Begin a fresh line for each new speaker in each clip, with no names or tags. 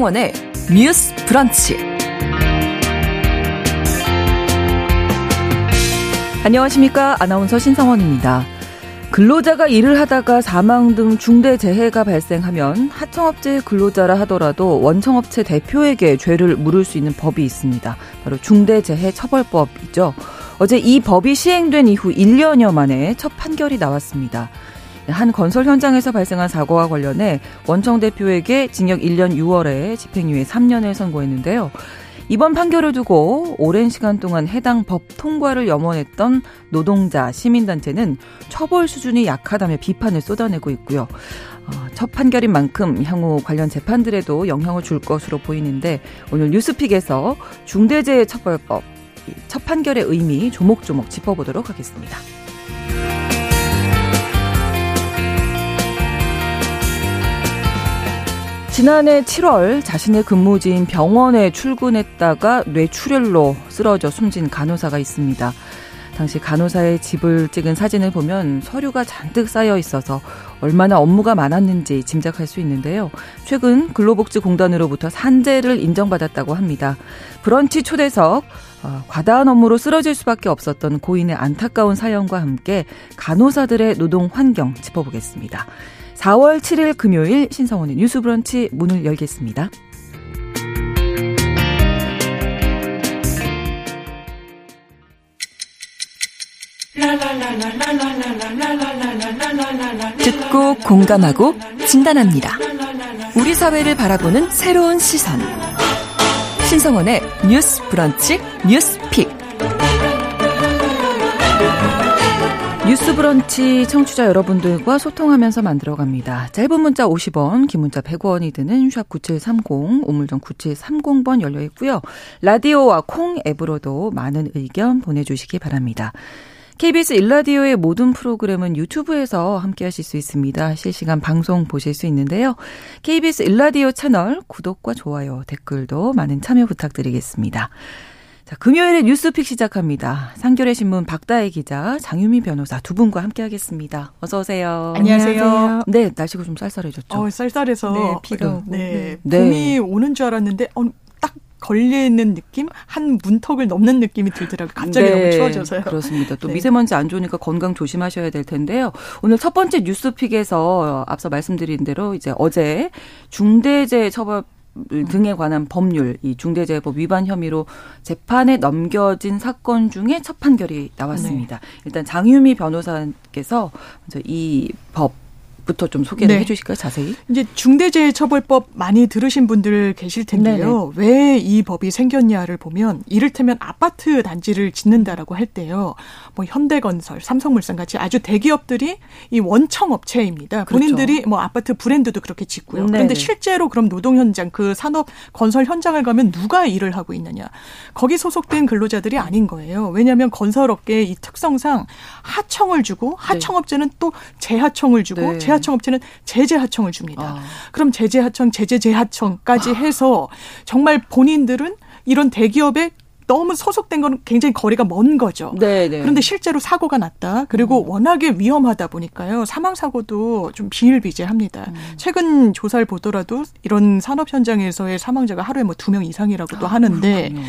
신성원의 뉴스 브런치. 안녕하십니까. 아나운서 신성원입니다. 근로자가 일을 하다가 사망 등 중대 재해가 발생하면 하청업체 근로자라 하더라도 원청업체 대표에게 죄를 물을 수 있는 법이 있습니다. 바로 중대재해처벌법이죠. 어제 이 법이 시행된 이후 1년여 만에 첫 판결이 나왔습니다. 한 건설 현장에서 발생한 사고와 관련해 원청 대표에게 징역 1년 6월에 집행유예 3년을 선고했는데요. 이번 판결을 두고 오랜 시간 동안 해당 법 통과를 염원했던 노동자 시민단체는 처벌 수준이 약하다며 비판을 쏟아내고 있고요. 어, 첫 판결인 만큼 향후 관련 재판들에도 영향을 줄 것으로 보이는데 오늘 뉴스픽에서 중대재해처벌법 첫 판결의 의미 조목조목 짚어보도록 하겠습니다. 지난해 7월 자신의 근무지인 병원에 출근했다가 뇌출혈로 쓰러져 숨진 간호사가 있습니다. 당시 간호사의 집을 찍은 사진을 보면 서류가 잔뜩 쌓여 있어서 얼마나 업무가 많았는지 짐작할 수 있는데요. 최근 근로복지공단으로부터 산재를 인정받았다고 합니다. 브런치 초대석, 어, 과다한 업무로 쓰러질 수밖에 없었던 고인의 안타까운 사연과 함께 간호사들의 노동 환경 짚어보겠습니다. 4월 7일 금요일 신성원의 뉴스 브런치 문을 열겠습니다. 듣고 공감하고 진단합니다. 우리 사회를 바라보는 새로운 시선. 신성원의 뉴스 브런치 뉴스 픽. 뉴스 브런치 청취자 여러분들과 소통하면서 만들어갑니다. 짧은 문자 50원, 긴 문자 100원이 드는 샵 9730, 우물정 9730번 열려 있고요. 라디오와 콩 앱으로도 많은 의견 보내주시기 바랍니다. KBS 일라디오의 모든 프로그램은 유튜브에서 함께 하실 수 있습니다. 실시간 방송 보실 수 있는데요. KBS 일라디오 채널 구독과 좋아요, 댓글도 많은 참여 부탁드리겠습니다. 자, 금요일에 뉴스픽 시작합니다. 상결의 신문 박다혜 기자, 장유미 변호사 두 분과 함께 하겠습니다. 어서 오세요.
안녕하세요.
네, 날씨가 좀 쌀쌀해졌죠.
어, 쌀쌀해서
네, 비가
네, 네. 봄이 오는 줄 알았는데 어, 딱 걸려 있는 느낌, 한 문턱을 넘는 느낌이 들더라고요. 갑자기 네, 너무 추워져서요.
그렇습니다. 또 네. 미세먼지 안 좋으니까 건강 조심하셔야 될 텐데요. 오늘 첫 번째 뉴스픽에서 앞서 말씀드린 대로 이제 어제 중대재해 처벌 등에 관한 법률, 이 중대재해법 위반 혐의로 재판에 넘겨진 사건 중에 첫 판결이 나왔습니다. 네. 일단 장유미 변호사께서 먼저 이 법 부터 좀 소개를 네. 해 주실까요, 자세히?
이제 중대재해처벌법 많이 들으신 분들 계실 텐데요. 왜 이 법이 생겼냐를 보면 이를테면 아파트 단지를 짓는다라고 할 때요. 뭐 현대건설, 삼성물산 같이 아주 대기업들이 이 원청 업체입니다. 그렇죠. 본인들이 뭐 아파트 브랜드도 그렇게 짓고요. 네네. 그런데 실제로 그럼 노동 현장, 그 산업 건설 현장을 가면 누가 일을 하고 있느냐? 거기 소속된 근로자들이 아닌 거예요. 왜냐하면 건설업계의 이 특성상 하청을 주고 네. 하청업체는 또 재하청을 주고 네. 재하 청업체는 제재 하청을 줍니다. 아. 그럼 제재 하청, 제재 재하청까지 아. 해서 정말 본인들은 이런 대기업의 너무 소속된 건 굉장히 거리가 먼 거죠. 네네. 네. 그런데 실제로 사고가 났다. 그리고 음. 워낙에 위험하다 보니까요. 사망 사고도 좀 비일비재합니다. 음. 최근 조사를 보더라도 이런 산업 현장에서의 사망자가 하루에 뭐 두 명 이상이라고도 아, 하는데 그렇군요.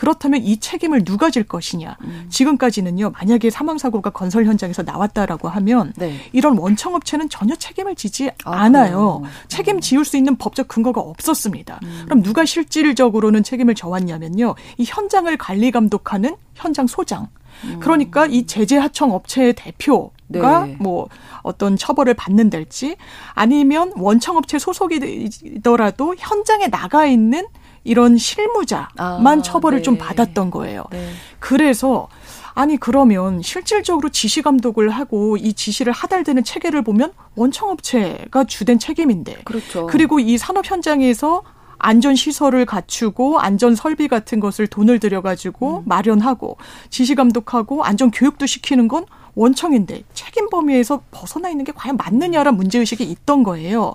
그렇다면 이 책임을 누가 질 것이냐. 음. 지금까지는요. 만약에 사망 사고가 건설 현장에서 나왔다라고 하면 네. 이런 원청 업체는 전혀 책임을 지지 아, 않아요. 그래요? 책임 음. 지을 수 있는 법적 근거가 없었습니다. 음. 그럼 누가 실질적으로는 책임을 져왔냐면요. 이 현장을 관리 감독하는 현장 소장. 음. 그러니까 이 제재 하청 업체의 대표가 네. 뭐 어떤 처벌을 받는달지 아니면 원청업체 소속이더라도 현장에 나가 있는 이런 실무자만 아, 처벌을 네. 좀 받았던 거예요. 네. 그래서 아니 그러면 실질적으로 지시 감독을 하고 이 지시를 하달되는 체계를 보면 원청업체가 주된 책임인데. 그렇죠. 그리고 이 산업 현장에서 안전 시설을 갖추고 안전 설비 같은 것을 돈을 들여 가지고 음. 마련하고 지시 감독하고 안전 교육도 시키는 건 원청인데 책임 범위에서 벗어나 있는 게 과연 맞느냐란 문제 의식이 있던 거예요.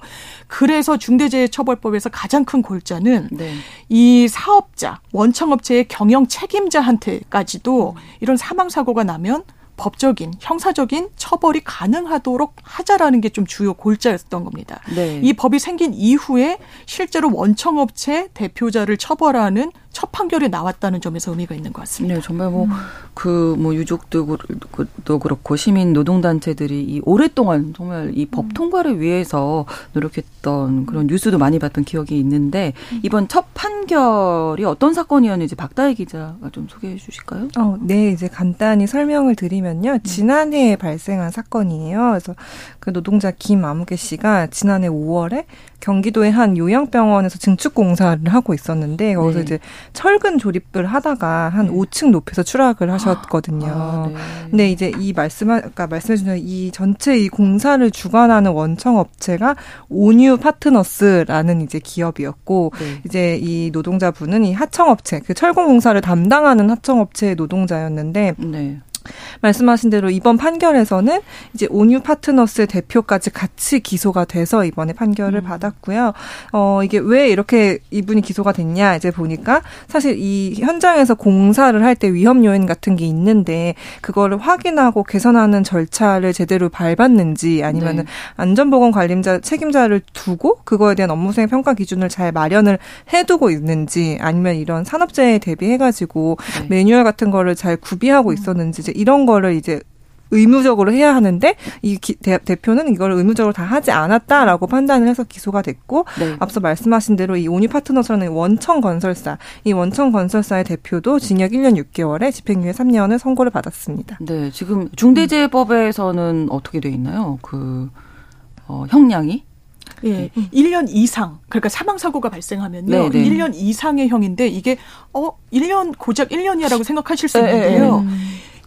그래서 중대재해처벌법에서 가장 큰 골자는 네. 이 사업자, 원청업체의 경영 책임자한테까지도 이런 사망 사고가 나면 법적인 형사적인 처벌이 가능하도록 하자라는 게 좀 주요 골자였던 겁니다. 네. 이 법이 생긴 이후에 실제로 원청업체 대표자를 처벌하는 첫 판결이 나왔다는 점에서 의미가 있는 것 같습니다.
네, 정말 뭐 그뭐 음. 뭐 유족도 그렇고 시민 노동단체들이 이 오랫동안 정말 이법 음. 통과를 위해서 노력했던 그런 뉴스도 많이 봤던 기억이 있는데 음. 이번 첫 판결이 어떤 사건이었는지 박다혜 기자가 좀 소개해 주실까요?
어, 네, 이제 간단히 설명을 드리면요. 지난해에 발생한 사건이에요. 그래서 그 노동자 김아무개 씨가 지난해 5월에 경기도의 한 요양병원에서 증축 공사를 하고 있었는데 거기서 네. 이제 철근 조립을 하다가 한 네. 5층 높이에서 추락을 하셨거든요. 아, 네. 근데 이제 이 말씀 아까 말씀해 주신 이 전체 이 공사를 주관하는 원청 업체가 오뉴 파트너스라는 이제 기업이었고 네. 이제 이 노동자분은 이 하청 업체 그 철공 공사를 담당하는 하청 업체의 노동자였는데 네. 말씀하신 대로 이번 판결에서는 이제 온유 파트너스의 대표까지 같이 기소가 돼서 이번에 판결을 음. 받았고요. 어, 이게 왜 이렇게 이분이 기소가 됐냐 이제 보니까 사실 이 현장에서 공사를 할 때 위험 요인 같은 게 있는데 그거를 확인하고 개선하는 절차를 제대로 밟았는지 아니면은 네. 안전보건 관림자 책임자를 두고 그거에 대한 업무 수행 평가 기준을 잘 마련을 해두고 있는지 아니면 이런 산업재해에 대비해가지고 네. 매뉴얼 같은 거를 잘 구비하고 음. 있었는지 이제 이런 거를 이제 의무적으로 해야 하는데 이 기, 대, 표는 이걸 의무적으로 다 하지 않았다라고 판단을 해서 기소가 됐고 네. 앞서 말씀하신 대로 이 오니 파트너스라는 원청 건설사 이 원청 건설사의 대표도 징역 1년 6개월에 집행유예 3년을 선고를 받았습니다.
네, 지금 중대재해법에서는 어떻게 돼 있나요? 그 어, 형량이?
예, 음. 1년 이상 그러니까 사망 사고가 발생하면요. 네네. 1년 이상의 형인데 이게 어 1년 고작 1년이라고 생각하실 수 네, 네, 있는데요. 네.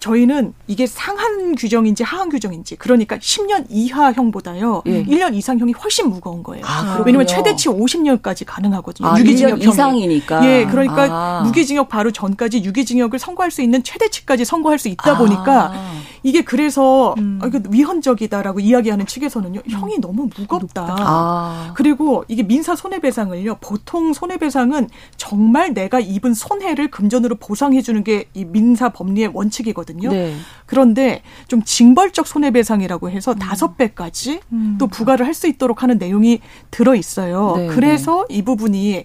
저희는 이게 상한 규정인지 하한 규정인지 그러니까 10년 이하형보다요. 예. 1년 이상형이 훨씬 무거운 거예요. 아, 왜냐면 최대치 50년까지 가능하거든요.
아, 유기징역 이상이니까.
예, 그러니까 아. 무기징역 바로 전까지 유기징역을 선고할 수 있는 최대치까지 선고할 수 있다 보니까 아. 이게 그래서 음. 아, 위헌적이다라고 이야기하는 측에서는요. 음. 형이 너무 무겁다. 아. 그리고 이게 민사 손해배상을요. 보통 손해배상은 정말 내가 입은 손해를 금전으로 보상해 주는 게 이 민사 법리의 원칙이거든요. 네. 그런데 좀 징벌적 손해배상이라고 해서 음. 다섯 음. 배까지 음. 또 부과를 할 수 있도록 하는 내용이 들어 있어요. 네, 그래서 네. 이 부분이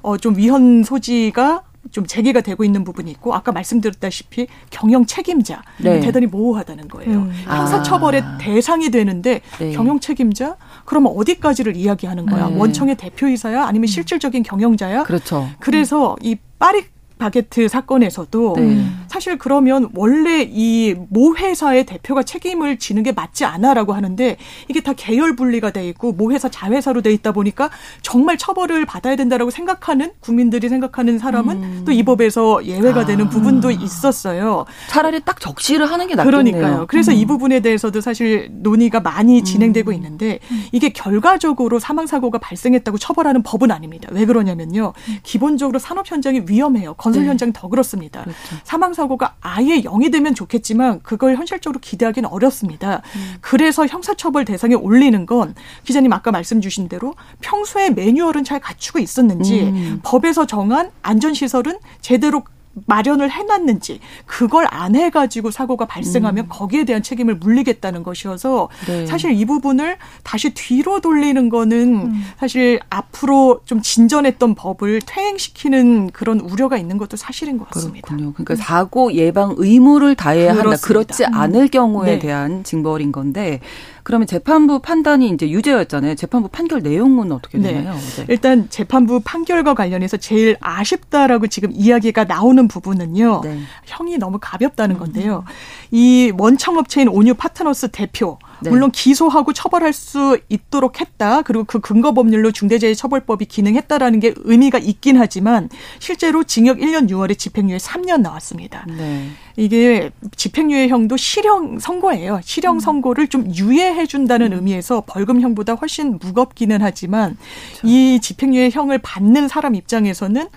어, 좀 위헌 소지가 좀 제기가 되고 있는 부분이 있고 아까 말씀드렸다시피 경영 책임자 네. 대단히 모호하다는 거예요. 음. 형사처벌의 아. 대상이 되는데 네. 경영 책임자 그러면 어디까지를 이야기하는 거야? 네. 원청의 대표이사야 아니면 음. 실질적인 경영자야?
그렇죠.
그래서 이 파리 바게트 사건에서도 네. 사실 그러면 원래 이 모 회사의 대표가 책임을 지는 게 맞지 않아라고 하는데 이게 다 계열 분리가 돼 있고 모 회사 자회사로 돼 있다 보니까 정말 처벌을 받아야 된다라고 생각하는 국민들이 생각하는 사람은 음. 또이 법에서 예외가 아. 되는 부분도 있었어요.
차라리 딱 적시를 하는 게 낫겠네요.
그러니까요. 그래서 음. 이 부분에 대해서도 사실 논의가 많이 음. 진행되고 음. 있는데 이게 결과적으로 사망 사고가 발생했다고 처벌하는 법은 아닙니다. 왜 그러냐면요. 음. 기본적으로 산업 현장이 위험해요. 건설 네. 현장 더 그렇습니다. 그렇죠. 사망 사고가 아예 0이 되면 좋겠지만 그걸 현실적으로 기대하기는 어렵습니다. 음. 그래서 형사처벌 대상에 올리는 건 기자님 아까 말씀 주신 대로 평소에 매뉴얼은 잘 갖추고 있었는지 음. 법에서 정한 안전시설은 제대로 마련을 해놨는지 그걸 안 해가지고 사고가 발생하면 음. 거기에 대한 책임을 물리겠다는 것이어서 네. 사실 이 부분을 다시 뒤로 돌리는 거는 음. 사실 앞으로 좀 진전했던 법을 퇴행시키는 그런 우려가 있는 것도 사실인 것 같습니다.
그렇군요. 그러니까 음. 사고 예방 의무를 다해야 그렇습니다. 한다. 그렇지 음. 않을 경우에 네. 대한 징벌인 건데 그러면 재판부 판단이 이제 유죄였잖아요. 재판부 판결 내용은 어떻게 네. 되나요?
네. 일단 재판부 판결과 관련해서 제일 아쉽다라고 지금 이야기가 나오는 부분은요. 네. 형이 너무 가볍다는 건데요. 이 원청업체인 온유 파트너스 대표 네. 물론 기소하고 처벌할 수 있도록 했다. 그리고 그 근거 법률로 중대재해처벌법이 기능했다라는 게 의미가 있긴 하지만 실제로 징역 1년 6월에 집행유예 3년 나왔습니다. 네. 이게 집행유예형도 실형 선고예요. 실형 음. 선고를 좀 유예해 준다는 음. 의미에서 벌금형보다 훨씬 무겁기는 하지만 그렇죠. 이 집행유예형을 받는 사람 입장에서는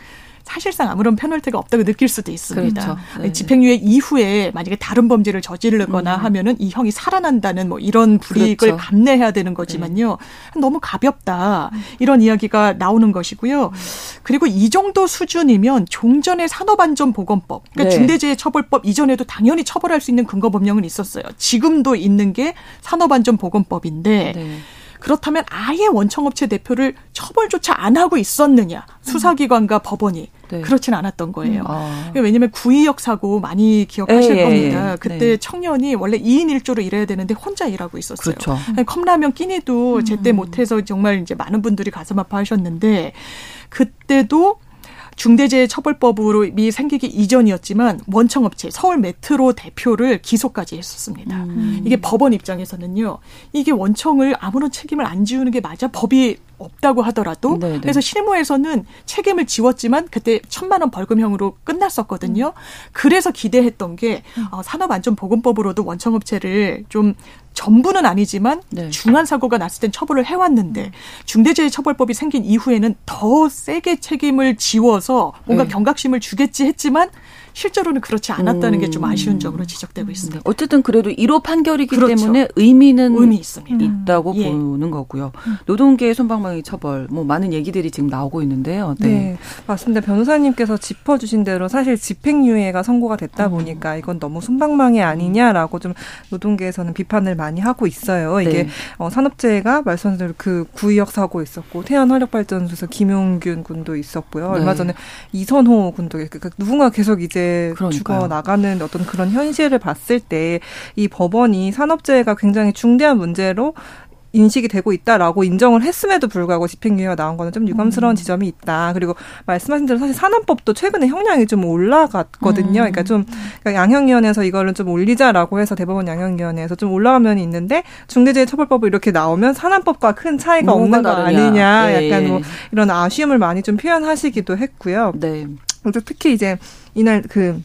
사실상 아무런 페널티가 없다고 느낄 수도 있습니다.
그렇죠. 네.
집행유예 이후에 만약에 다른 범죄를 저지르거나 음. 하면은 이 형이 살아난다는 뭐 이런 불이익을 그렇죠. 감내해야 되는 거지만요. 네. 너무 가볍다. 이런 이야기가 나오는 것이고요. 그리고 이 정도 수준이면 종전의 산업안전보건법, 그러니까 네. 중대재해처벌법 이전에도 당연히 처벌할 수 있는 근거법령은 있었어요. 지금도 있는 게 산업안전보건법인데 네. 그렇다면 아예 원청업체 대표를 처벌조차 안 하고 있었느냐 수사기관과 법원이 네. 그렇진 않았던 거예요. 음. 아. 왜냐하면 구의역 사고 많이 기억하실 에, 예, 예, 겁니다. 에, 예. 그때 네. 청년이 원래 2인 1조로 일해야 되는데 혼자 일하고 있었어요. 그렇죠. 컵라면 끼니도 제때 음. 못해서 정말 이제 많은 분들이 가슴 아파하셨는데 그때도 중대재해처벌법으로 미 생기기 이전이었지만 원청업체 서울 메트로 대표를 기소까지 했었습니다. 음. 이게 법원 입장에서는요. 이게 원청을 아무런 책임을 안 지우는 게 맞아 법이 없다고 하더라도 네네. 네. 그래서 실무에서는 책임을 지웠지만 그때 천만 원 벌금형으로 끝났었거든요. 그래서 기대했던 게 어, 산업안전보건법으로도 원청업체를 좀 전부는 아니지만 네. 중한 사고가 났을 땐 처벌을 해왔는데 중대재해처벌법이 생긴 이후에는 더 세게 책임을 지워서 뭔가 네. 경각심을 주겠지 했지만 실제로는 그렇지 않았다는 게 좀 아쉬운 점으로 지적되고 있습니다.
어쨌든 그래도 1호 판결이기 그렇죠. 때문에 의미는 의미 있습니다. 있다고 예. 보는 거고요. 노동계의 손방망이 처벌 뭐 많은 얘기들이 지금 나오고 있는데요.
네. 네. 맞습니다. 변호사님께서 짚어주신 대로 사실 집행유예가 선고가 됐다 음. 보니까 이건 너무 손방망이 아니냐라고 좀 노동계에서는 비판을 많이 하고 있어요. 이게 네. 어, 산업재해가 말씀하신 대로 그 구의역 사고 있었고 태안 화력발전소에서 김용균 군도 있었고요. 네. 얼마 전에 이선호 군도 그러니까 누군가 계속 이제 죽어 나가는 어떤 그런 현실을 봤을 때 이 법원이 산업재해가 굉장히 중대한 문제로 인식이 되고 있다라고 인정을 했음에도 불구하고 집행유예가 나온 거는 좀 유감스러운 음. 지점이 있다. 그리고 말씀하신 대로 사실 산업법도 최근에 형량이 좀 올라갔거든요. 음. 그러니까 좀 그러니까 양형위원회에서 이거를 좀 올리자라고 해서 대법원 양형위원회에서 좀 올라간 면이 있는데 중대재해처벌법을 이렇게 나오면 산업법과 큰 차이가 없는 거. 아니냐. 예. 약간 뭐 이런 아쉬움을 많이 좀 표현하시기도 했고요. 네. 특히 이제 이날 그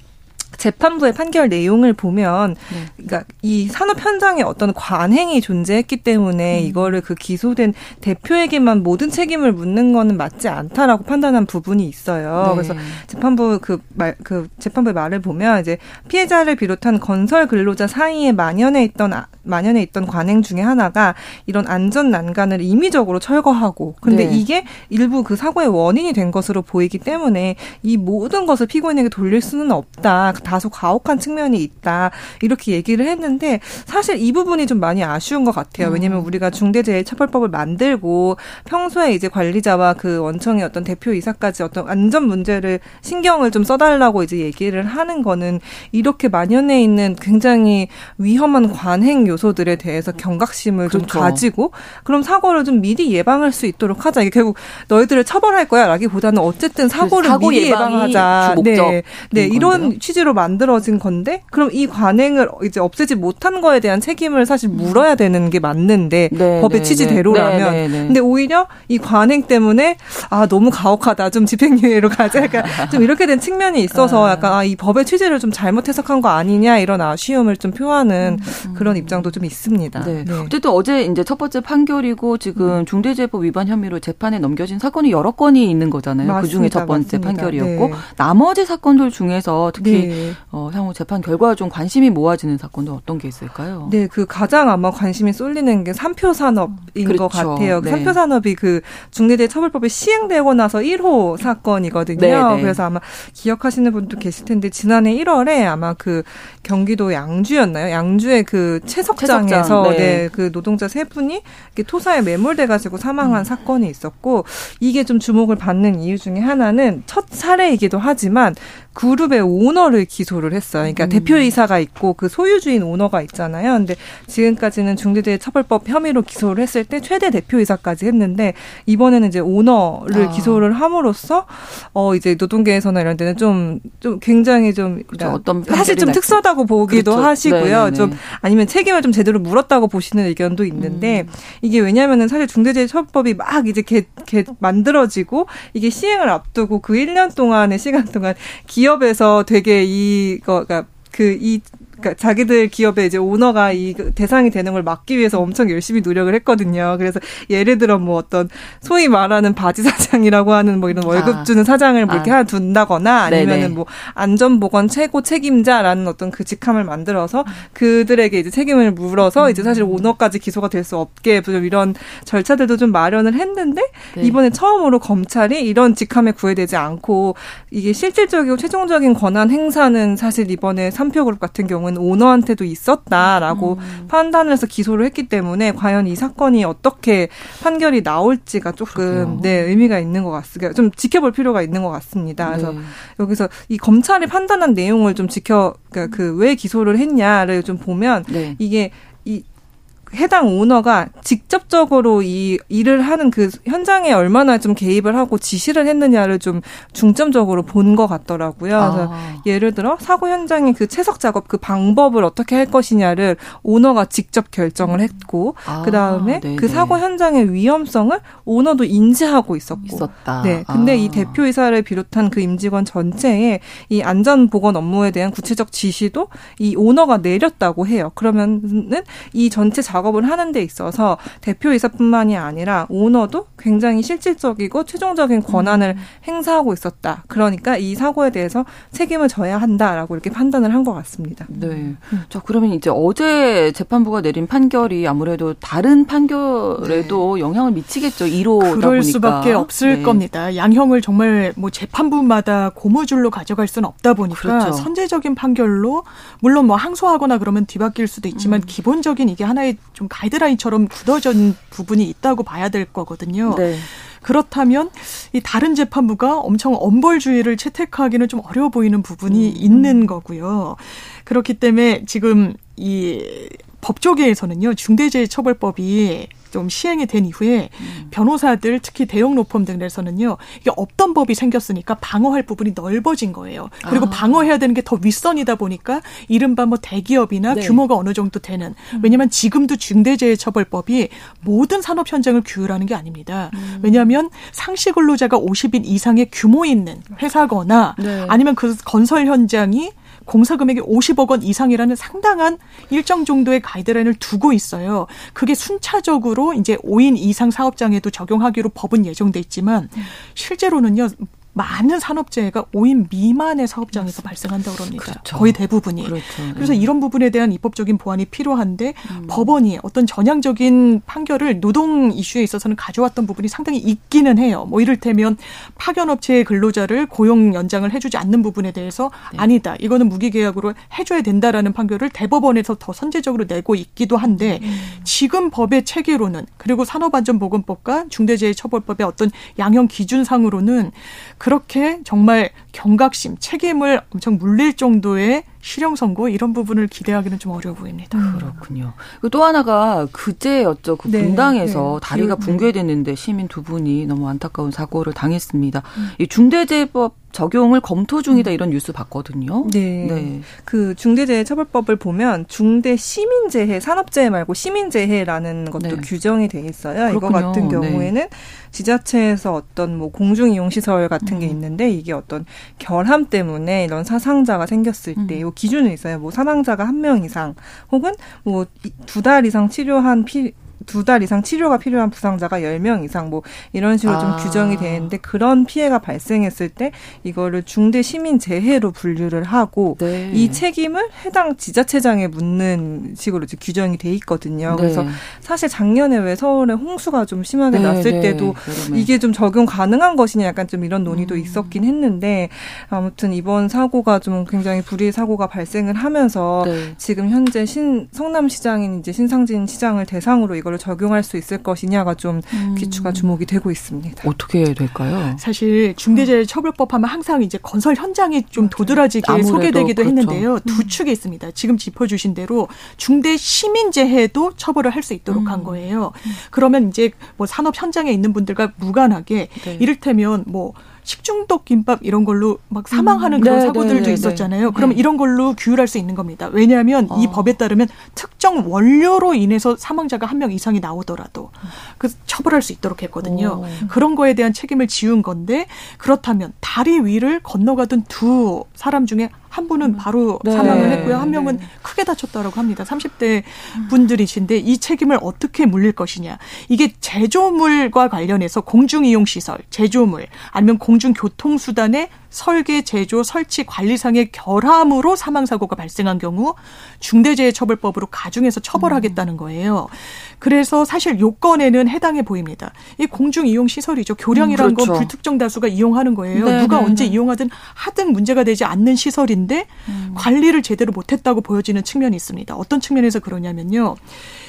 재판부의 판결 내용을 보면 네. 그러니까 이 산업 현장에 어떤 관행이 존재했기 때문에 음. 이거를 그 기소된 대표에게만 모든 책임을 묻는 거는 맞지 않다라고 판단한 부분이 있어요. 네. 그래서 재판부 그 말 그 재판부의 말을 보면 이제 피해자를 비롯한 건설 근로자 사이에 만연해 있던 아, 만연해 있던 관행 중에 하나가 이런 안전 난간을 임의적으로 철거하고 근데 네. 이게 일부 그 사고의 원인이 된 것으로 보이기 때문에 이 모든 것을 피고인에게 돌릴 수는 없다. 다소 가혹한 측면이 있다. 이렇게 얘기를 했는데 사실 이 부분이 좀 많이 아쉬운 것 같아요. 음. 왜냐하면 우리가 중대재해처벌법을 만들고 평소에 이제 관리자와 그 원청의 어떤 대표 이사까지 어떤 안전 문제를 신경을 좀 써달라고 이제 얘기를 하는 거는 이렇게 만연해 있는 굉장히 위험한 관행 요소들에 대해서 경각심을 그렇죠. 좀 가지고 그럼 사고를 좀 미리 예방할 수 있도록 하자. 이게 결국 너희들을 처벌할 거야라기보다는 어쨌든 사고를 사고 미리 예방하자. 네, 네 이런 취지로 만들어진 건데 그럼 이 관행을 이제 없애지 못한 거에 대한 책임을 사실 물어야 되는 게 맞는데 네, 법의 네, 취지대로라면 네, 네, 네, 근데 오히려 이 관행 때문에 아 너무 가혹하다 좀 집행유예로 가자 약간 좀 이렇게 된 측면이 있어서 아. 약간 아, 이 법의 취지를 좀 잘못 해석한 거 아니냐 이런 아쉬움을 좀 표하는 음, 음. 그런 입장도 좀 있습니다. 네.
네. 어쨌든 어제 이제 첫 번째 판결이고 지금 음. 중대재해법 위반 혐의로 재판에 넘겨진 사건이 여러 건이 있는 거잖아요. 그 중에 첫 번째 맞습니다. 판결이었고 네. 나머지 사건들 중에서 특히 어, 향후 재판 결과 좀 관심이 모아지는 사건도 어떤 게 있을까요?
네, 그 가장 아마 관심이 쏠리는 게 삼표 산업인 그렇죠. 것 같아요. 네. 삼표 산업이 그 중대재해 처벌법이 시행되고 나서 1호 사건이거든요. 네네. 네. 그래서 아마 기억하시는 분도 계실 텐데 지난해 1월에 아마 그 경기도 양주였나요? 양주의 그 채석장에서 네. 네. 그 노동자 세 분이 토사에 매몰돼 가지고 사망한 음. 사건이 있었고 이게 좀 주목을 받는 이유 중에 하나는 첫 사례이기도 하지만 그룹의 오너를 기소를 했어요. 그러니까 음. 대표이사가 있고 그 소유주인 오너가 있잖아요. 근데 지금까지는 중대재해 처벌법 혐의로 기소를 했을 때 최대 대표이사까지 했는데 이번에는 이제 오너를 아. 기소를 함으로써 어 이제 노동계에서나 이런 데는 좀좀 좀 굉장히 좀 그렇죠. 어떤 사실 좀 특수하다고 보기도 그렇죠. 하시고요. 네네네. 좀 아니면 책임을 좀 제대로 물었다고 보시는 의견도 있는데 음. 이게 왜냐하면은 사실 중대재해 처벌법이 막 이제 개, 개 만들어지고 이게 시행을 앞두고 그 1년 동안의 시간 동안 기 기업에서 되게 이거가 그이 그러니까 자기들 기업의 이제 오너가 이 대상이 되는 걸 막기 위해서 엄청 열심히 노력을 했거든요. 그래서 예를 들어 뭐 어떤 소위 말하는 바지 사장이라고 하는 뭐 이런 월급 아. 주는 사장을 뭐 이렇게 아. 하나 둔다거나 아니면은 네네. 뭐 안전보건 최고 책임자라는 어떤 그 직함을 만들어서 그들에게 이제 책임을 물어서 이제 사실 오너까지 기소가 될 수 없게 이런 절차들도 좀 마련을 했는데 네. 이번에 처음으로 검찰이 이런 직함에 구애되지 않고 이게 실질적이고 최종적인 권한 행사는 사실 이번에 삼표그룹 같은 경우는 오너한테도 있었다라고 음. 판단을 해서 기소를 했기 때문에 과연 이 사건이 어떻게 판결이 나올지가 조금. 네 의미가 있는 것 같습니다. 좀 지켜볼 필요가 있는 것 같습니다. 그래서 네. 여기서 이 검찰이 판단한 내용을 좀 지켜 그러니까 그 왜 기소를 했냐를 좀 보면 네. 이게 이 해당 오너가 직접적으로 이 일을 하는 그 현장에 얼마나 좀 개입을 하고 지시를 했느냐를 좀 중점적으로 본 것 같더라고요. 그래서 아. 예를 들어 사고 현장의 그 채석 작업 그 방법을 어떻게 할 것이냐를 오너가 직접 결정을 했고 아. 그 다음에 그 사고 현장의 위험성을 오너도 인지하고 있었고.
있었다.
네. 근데 아. 이 대표이사를 비롯한 그 임직원 전체에 이 안전 보건 업무에 대한 구체적 지시도 이 오너가 내렸다고 해요. 그러면은 이 전체 작업 작업을 하는 데 있어서 대표이사뿐만이 아니라 오너도 굉장히 실질적이고 최종적인 권한을 음. 행사하고 있었다. 그러니까 이 사고에 대해서 책임을 져야 한다라고 이렇게 판단을 한 것 같습니다.
네. 음. 자, 그러면 이제 어제 재판부가 내린 판결이 아무래도 다른 판결에도 네. 영향을 미치겠죠. 1호다
그럴 보니까. 수밖에 없을 네. 겁니다. 양형을 정말 뭐 재판부마다 고무줄로 가져갈 수는 없다 보니까 그렇죠. 선제적인 판결로 물론 뭐 항소하거나 그러면 뒤바뀔 수도 있지만 음. 기본적인 이게 하나의 좀 가이드라인처럼 굳어진 부분이 있다고 봐야 될 거거든요. 네. 그렇다면 이 다른 재판부가 엄청 엄벌주의를 채택하기는 좀 어려워 보이는 부분이 음. 있는 거고요. 그렇기 때문에 지금 이 법조계에서는요 중대재해처벌법이 좀 시행이 된 이후에 음. 변호사들 특히 대형 로펌 등에서는요 이게 없던 법이 생겼으니까 방어할 부분이 넓어진 거예요. 그리고 아. 방어해야 되는 게 더 윗선이다 보니까 이른바 뭐 대기업이나 네. 규모가 어느 정도 되는 음. 왜냐하면 지금도 중대재해처벌법이 모든 산업 현장을 규율하는 게 아닙니다. 음. 왜냐하면 상시 근로자가 50인 이상의 규모 있는 회사거나 네. 아니면 그 건설 현장이 공사 금액이 50억 원 이상이라는 상당한 일정 정도의 가이드라인을 두고 있어요. 그게 순차적으로 이제 5인 이상 사업장에도 적용하기로 법은 예정돼 있지만 실제로는요. 많은 산업재해가 5인 미만의 사업장에서 발생한다고 그럽니다. 그렇죠. 거의 대부분이. 그렇죠. 그래서 네. 이런 부분에 대한 입법적인 보완이 필요한데 음. 법원이 어떤 전향적인 판결을 노동 이슈에 있어서는 가져왔던 부분이 상당히 있기는 해요. 뭐 이를테면 파견업체의 근로자를 고용 연장을 해주지 않는 부분에 대해서 네. 아니다. 이거는 무기계약으로 해줘야 된다라는 판결을 대법원에서 더 선제적으로 내고 있기도 한데 음. 지금 법의 체계로는 그리고 산업안전보건법과 중대재해처벌법의 어떤 양형 기준상으로는 그렇게 정말 경각심, 책임을 엄청 물릴 정도의 실형 선고 이런 부분을 기대하기는 좀 어려워 보입니다.
음. 그렇군요. 또 하나가 그제였죠. 그 네, 분당에서 네. 다리가 네. 붕괴됐는데 시민 두 분이 너무 안타까운 사고를 당했습니다. 음. 이 중대재해법 적용을 검토 중이다 음. 이런 뉴스 봤거든요.
네. 네. 그 중대재해처벌법을 보면 중대 시민재해, 산업재해 말고 시민재해라는 것도 네. 규정이 돼 있어요. 그렇군요. 이거 같은 네. 경우에는 네. 지자체에서 어떤 뭐 공중 이용 시설 같은 게 음. 있는데 이게 어떤 결함 때문에 이런 사상자가 생겼을 때 음. 기준이 있어요. 뭐 사망자가 한 명 이상 혹은 뭐 두 달 이상 치료한 피, 두 달 이상 치료가 필요한 부상자가 열명 이상 뭐 이런 식으로 아. 좀 규정이 되는데 그런 피해가 발생했을 때 이거를 중대 시민 재해로 분류를 하고 네. 이 책임을 해당 지자체장에 묻는 식으로 이제 규정이 돼 있거든요. 네. 그래서 사실 작년에 왜 서울에 홍수가 좀 심하게 네, 났을 네. 때도. 이게 좀 적용 가능한 것이냐 약간 좀 이런 논의도 음. 있었긴 했는데 아무튼 이번 사고가 좀 굉장히 불의 사고가 발생을 하면서 네. 지금 현재 신 성남시장인 이제 신상진 시장을 대상으로 이걸 거를 적용할 수 있을 것이냐가 좀 음. 귀추가 주목이 되고 있습니다.
어떻게 될까요?
사실 중대재해처벌법 하면 항상 이제 건설 현장이 좀 도드라지게 소개되기도 그렇죠. 했는데요. 두 음. 축이 있습니다. 지금 짚어주신 대로 중대 시민재해도 처벌을 할 수 있도록 음. 한 거예요. 음. 그러면 이제 뭐 산업 현장에 있는 분들과 무관하게 네. 이를테면 뭐 식중독 김밥 이런 걸로 막 사망하는 음. 그런 네, 사고들도 네, 네, 네. 있었잖아요. 네. 그러면 이런 걸로 규율할 수 있는 겁니다. 왜냐하면 어. 이 법에 따르면 특정 원료로 인해서 사망자가 한 명 이상이 나오더라도 그 처벌할 수 있도록 했거든요. 오. 어. 그런 거에 대한 책임을 지운 건데 그렇다면 다리 위를 건너가던 두 사람 중에 한 분은 바로 네. 사망을 했고요. 한 명은 크게 다쳤다라고 합니다. 30대 분들이신데 이 책임을 어떻게 물릴 것이냐. 이게 제조물과 관련해서 공중이용시설, 제조물, 아니면 공중교통수단의 설계, 제조, 설치, 관리상의 결함으로 사망 사고가 발생한 경우 중대재해처벌법으로 가중해서 처벌하겠다는 거예요. 그래서 사실 요건에는 해당해 보입니다. 이 공중 이용 시설이죠. 교량이라는 음, 그렇죠. 건 불특정 다수가 이용하는 거예요. 네, 누가 네, 언제 네. 이용하든 하든 문제가 되지 않는 시설인데 음. 관리를 제대로 못했다고 보여지는 측면이 있습니다. 어떤 측면에서 그러냐면요.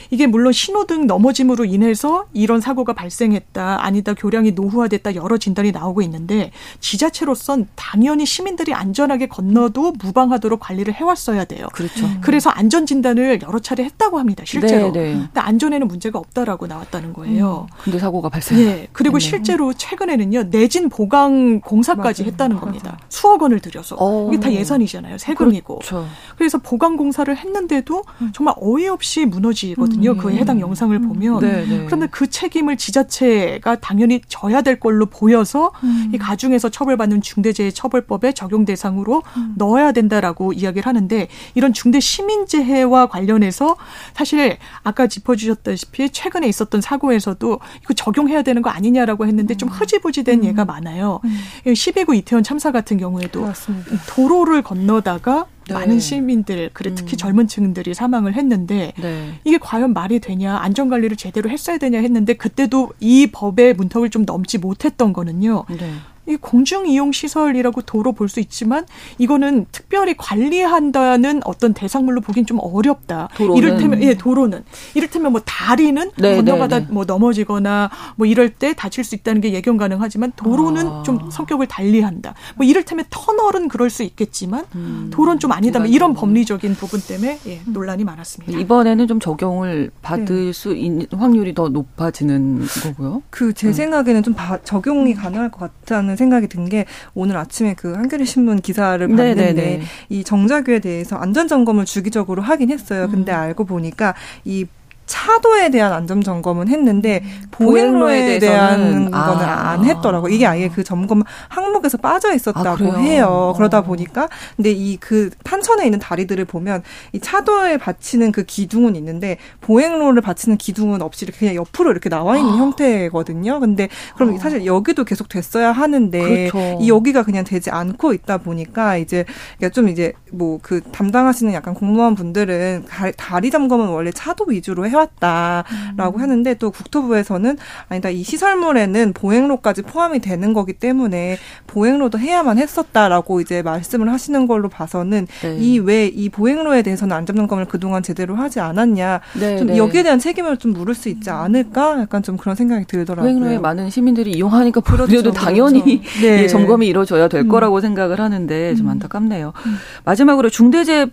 이게 물론 신호등 넘어짐으로 인해서 이런 사고가 발생했다, 아니다, 교량이 노후화됐다 여러 진단이 나오고 있는데 지자체로선 당연히 시민들이 안전하게 건너도 무방하도록 관리를 해왔어야 돼요.
그렇죠. 음.
그래서 안전 진단을 여러 차례 했다고 합니다. 실제로. 네, 네. 근데 안전에는 문제가 없다라고 나왔다는 거예요.
음. 근데 사고가 발생.
네. 그리고 했네. 실제로 최근에는요 내진 보강 공사까지 맞아요. 했다는 겁니다. 맞아. 수억 원을 들여서 오. 이게 다 예산이잖아요. 세금이고. 그렇죠. 그래서 보강 공사를 했는데도 음. 정말 어이없이 무너지거든요. 있거든요. 그 해당 영상을 음. 보면. 네, 네. 그런데 그 책임을 지자체가 당연히 져야 될 걸로 보여서 음. 이 가중에서 처벌받는 중대재해처벌법에 적용 대상으로 음. 넣어야 된다라고 이야기를 하는데 이런 중대 시민재해와 관련해서 사실 아까 짚어주셨다시피 최근에 있었던 사고에서도 이거 적용해야 되는 거 아니냐라고 했는데 좀 음. 흐지부지된 음. 예가 많아요. 12구 이태원 참사 같은 경우에도 맞습니다. 도로를 건너다가 네. 많은 시민들, 그래 특히 음. 젊은 층들이 사망을 했는데 네. 이게 과연 말이 되냐, 안전 관리를 제대로 했어야 되냐 했는데 그때도 이 법의 문턱을 좀 넘지 못했던 거는요. 네. 이 공중 이용 시설이라고 도로 볼 수 있지만 이거는 특별히 관리한다는 어떤 대상물로 보긴 좀 어렵다. 도로는. 이를테면 예, 도로는 이를테면 뭐 다리는 네, 건너가다 네, 네. 뭐 넘어지거나 뭐 이럴 때 다칠 수 있다는 게 예견 가능하지만 도로는 아. 좀 성격을 달리한다. 뭐 이를테면 터널은 그럴 수 있겠지만 음. 도로는 좀 아니다. 뭐 이런 법리적인 부분 때문에 예, 논란이 많았습니다.
이번에는 좀 적용을 받을 네. 수 있는 확률이 더 높아지는 거고요.
그 제 생각에는 좀 적용이 가능할 것 같다는 않는 생각이 든 게 오늘 아침에 그 한겨레 신문 기사를 봤는데 네네네. 이 정자규에 대해서 안전 점검을 주기적으로 하긴 했어요. 근데 음. 알고 보니까 이 차도에 대한 안전 점검은 했는데 음. 보행로에 대한 거는 아. 안 했더라고. 이게 아예 그 점검 항목에서 빠져 있었다고 아, 해요. 그러다 보니까 근데 이 그 탄천에 있는 다리들을 보면 이 차도에 받치는 그 기둥은 있는데 보행로를 받치는 기둥은 없이 이렇게 그냥 옆으로 이렇게 나와 있는 아. 형태거든요. 근데 그럼 아. 사실 여기도 계속 됐어야 하는데 그렇죠. 이 여기가 그냥 되지 않고 있다 보니까 이제 그러니까 좀 이제 뭐 그 담당하시는 약간 공무원 분들은 다리 점검은 원래 차도 위주로 해왔 해왔다라고 음. 하는데 또 국토부에서는 아니다 이 시설물에는 보행로까지 포함이 되는 거기 때문에 보행로도 해야만 했었다라고 이제 말씀을 하시는 걸로 봐서는 네. 이왜 이 보행로에 대해서는 안전 점검을 그동안 제대로 하지 않았냐 네, 좀 네. 여기에 대한 책임을 좀 물을 수 있지 않을까 약간 좀 그런 생각이 들더라고요.
보행로에 많은 시민들이 이용하니까 그렇죠, 그래도 당연히 그렇죠. 네. 점검이 이루어져야 될 음. 거라고 생각을 하는데 좀 음. 안타깝네요. 음. 마지막으로 중대재해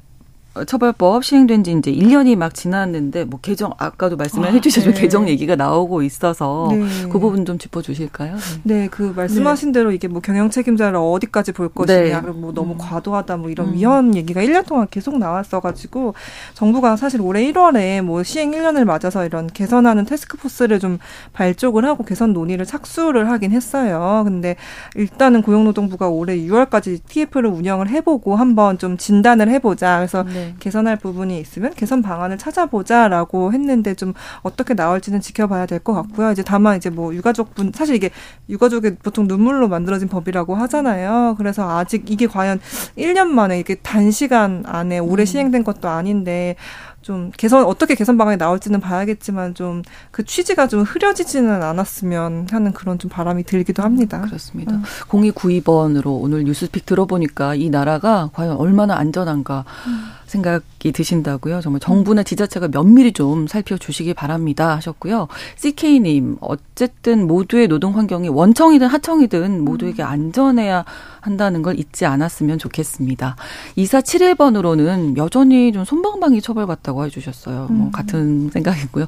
처벌법 시행된 지 이제 1년이 막 지났는데 뭐 개정 아까도 말씀을 아, 해주셨지만 네. 개정 얘기가 나오고 있어서 네. 그 부분 좀 짚어주실까요?
네, 그 말씀하신 네. 대로 이게 뭐 경영 책임자를 어디까지 볼 것이냐, 네. 뭐 너무 음. 과도하다 뭐 이런 음. 위헌 얘기가 1년 동안 계속 나왔어가지고 정부가 사실 올해 1월에 뭐 시행 1년을 맞아서 이런 개선하는 테스크포스를 좀 발족을 하고 개선 논의를 착수를 하긴 했어요. 근데 일단은 고용노동부가 올해 6월까지 TF를 운영을 해보고 한번 좀 진단을 해보자. 그래서 네. 네. 개선할 부분이 있으면 개선 방안을 찾아보자라고 했는데 좀 어떻게 나올지는 지켜봐야 될 것 같고요. 이제 다만 이제 뭐 유가족분 사실 이게 유가족이 보통 눈물로 만들어진 법이라고 하잖아요. 그래서 아직 이게 과연 1년 만에 이게 단시간 안에 오래 음. 시행된 것도 아닌데 좀 개선 어떻게 개선 방안이 나올지는 봐야겠지만 좀 그 취지가 좀 흐려지지는 않았으면 하는 그런 좀 바람이 들기도 합니다.
그렇습니다. 음. 0292번으로 오늘 뉴스픽 들어보니까 이 나라가 과연 얼마나 안전한가 음. 생각이 드신다고요. 정말 정부나 지자체가 면밀히 좀 살펴주시기 바랍니다 하셨고요. CK님 어쨌든 모두의 노동 환경이 원청이든 하청이든 모두에게 음. 안전해야 한다는 걸 잊지 않았으면 좋겠습니다. 2471번으로는 여전히 좀 손방망이 처벌받다고 해주셨어요. 뭐 음. 같은 생각이고요.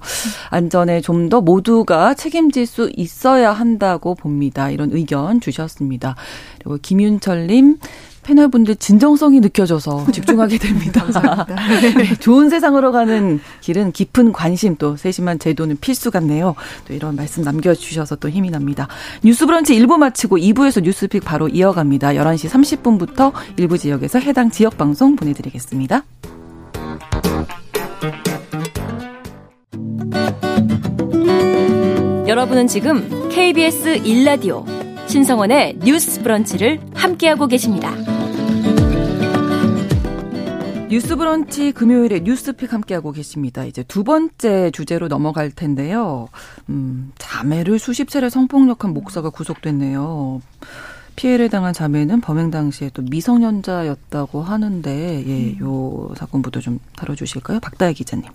안전에 좀 더 모두가 책임질 수 있어야 한다고 봅니다. 이런 의견 주셨습니다. 그리고 김윤철님 패널분들 진정성이 느껴져서 집중하게 됩니다. 네, 좋은 세상으로 가는 길은 깊은 관심 또 세심한 제도는 필수 같네요. 또 이런 말씀 남겨주셔서 또 힘이 납니다. 뉴스 브런치 1부 마치고 2부에서 뉴스픽 바로 이어갑니다. 11시 30분부터 일부 지역에서 해당 지역 방송 보내드리겠습니다.
여러분은 지금 KBS 1라디오 신성원의 뉴스 브런치를 함께하고 계십니다.
뉴스 브런치 금요일에 뉴스픽 함께하고 계십니다. 이제 두 번째 주제로 넘어갈 텐데요. 음, 자매를 수십 차례 성폭력한 목사가 구속됐네요. 피해를 당한 자매는 범행 당시에 또 미성년자였다고 하는데 예, 요 사건부터 좀 다뤄 주실까요? 박다혜 기자님.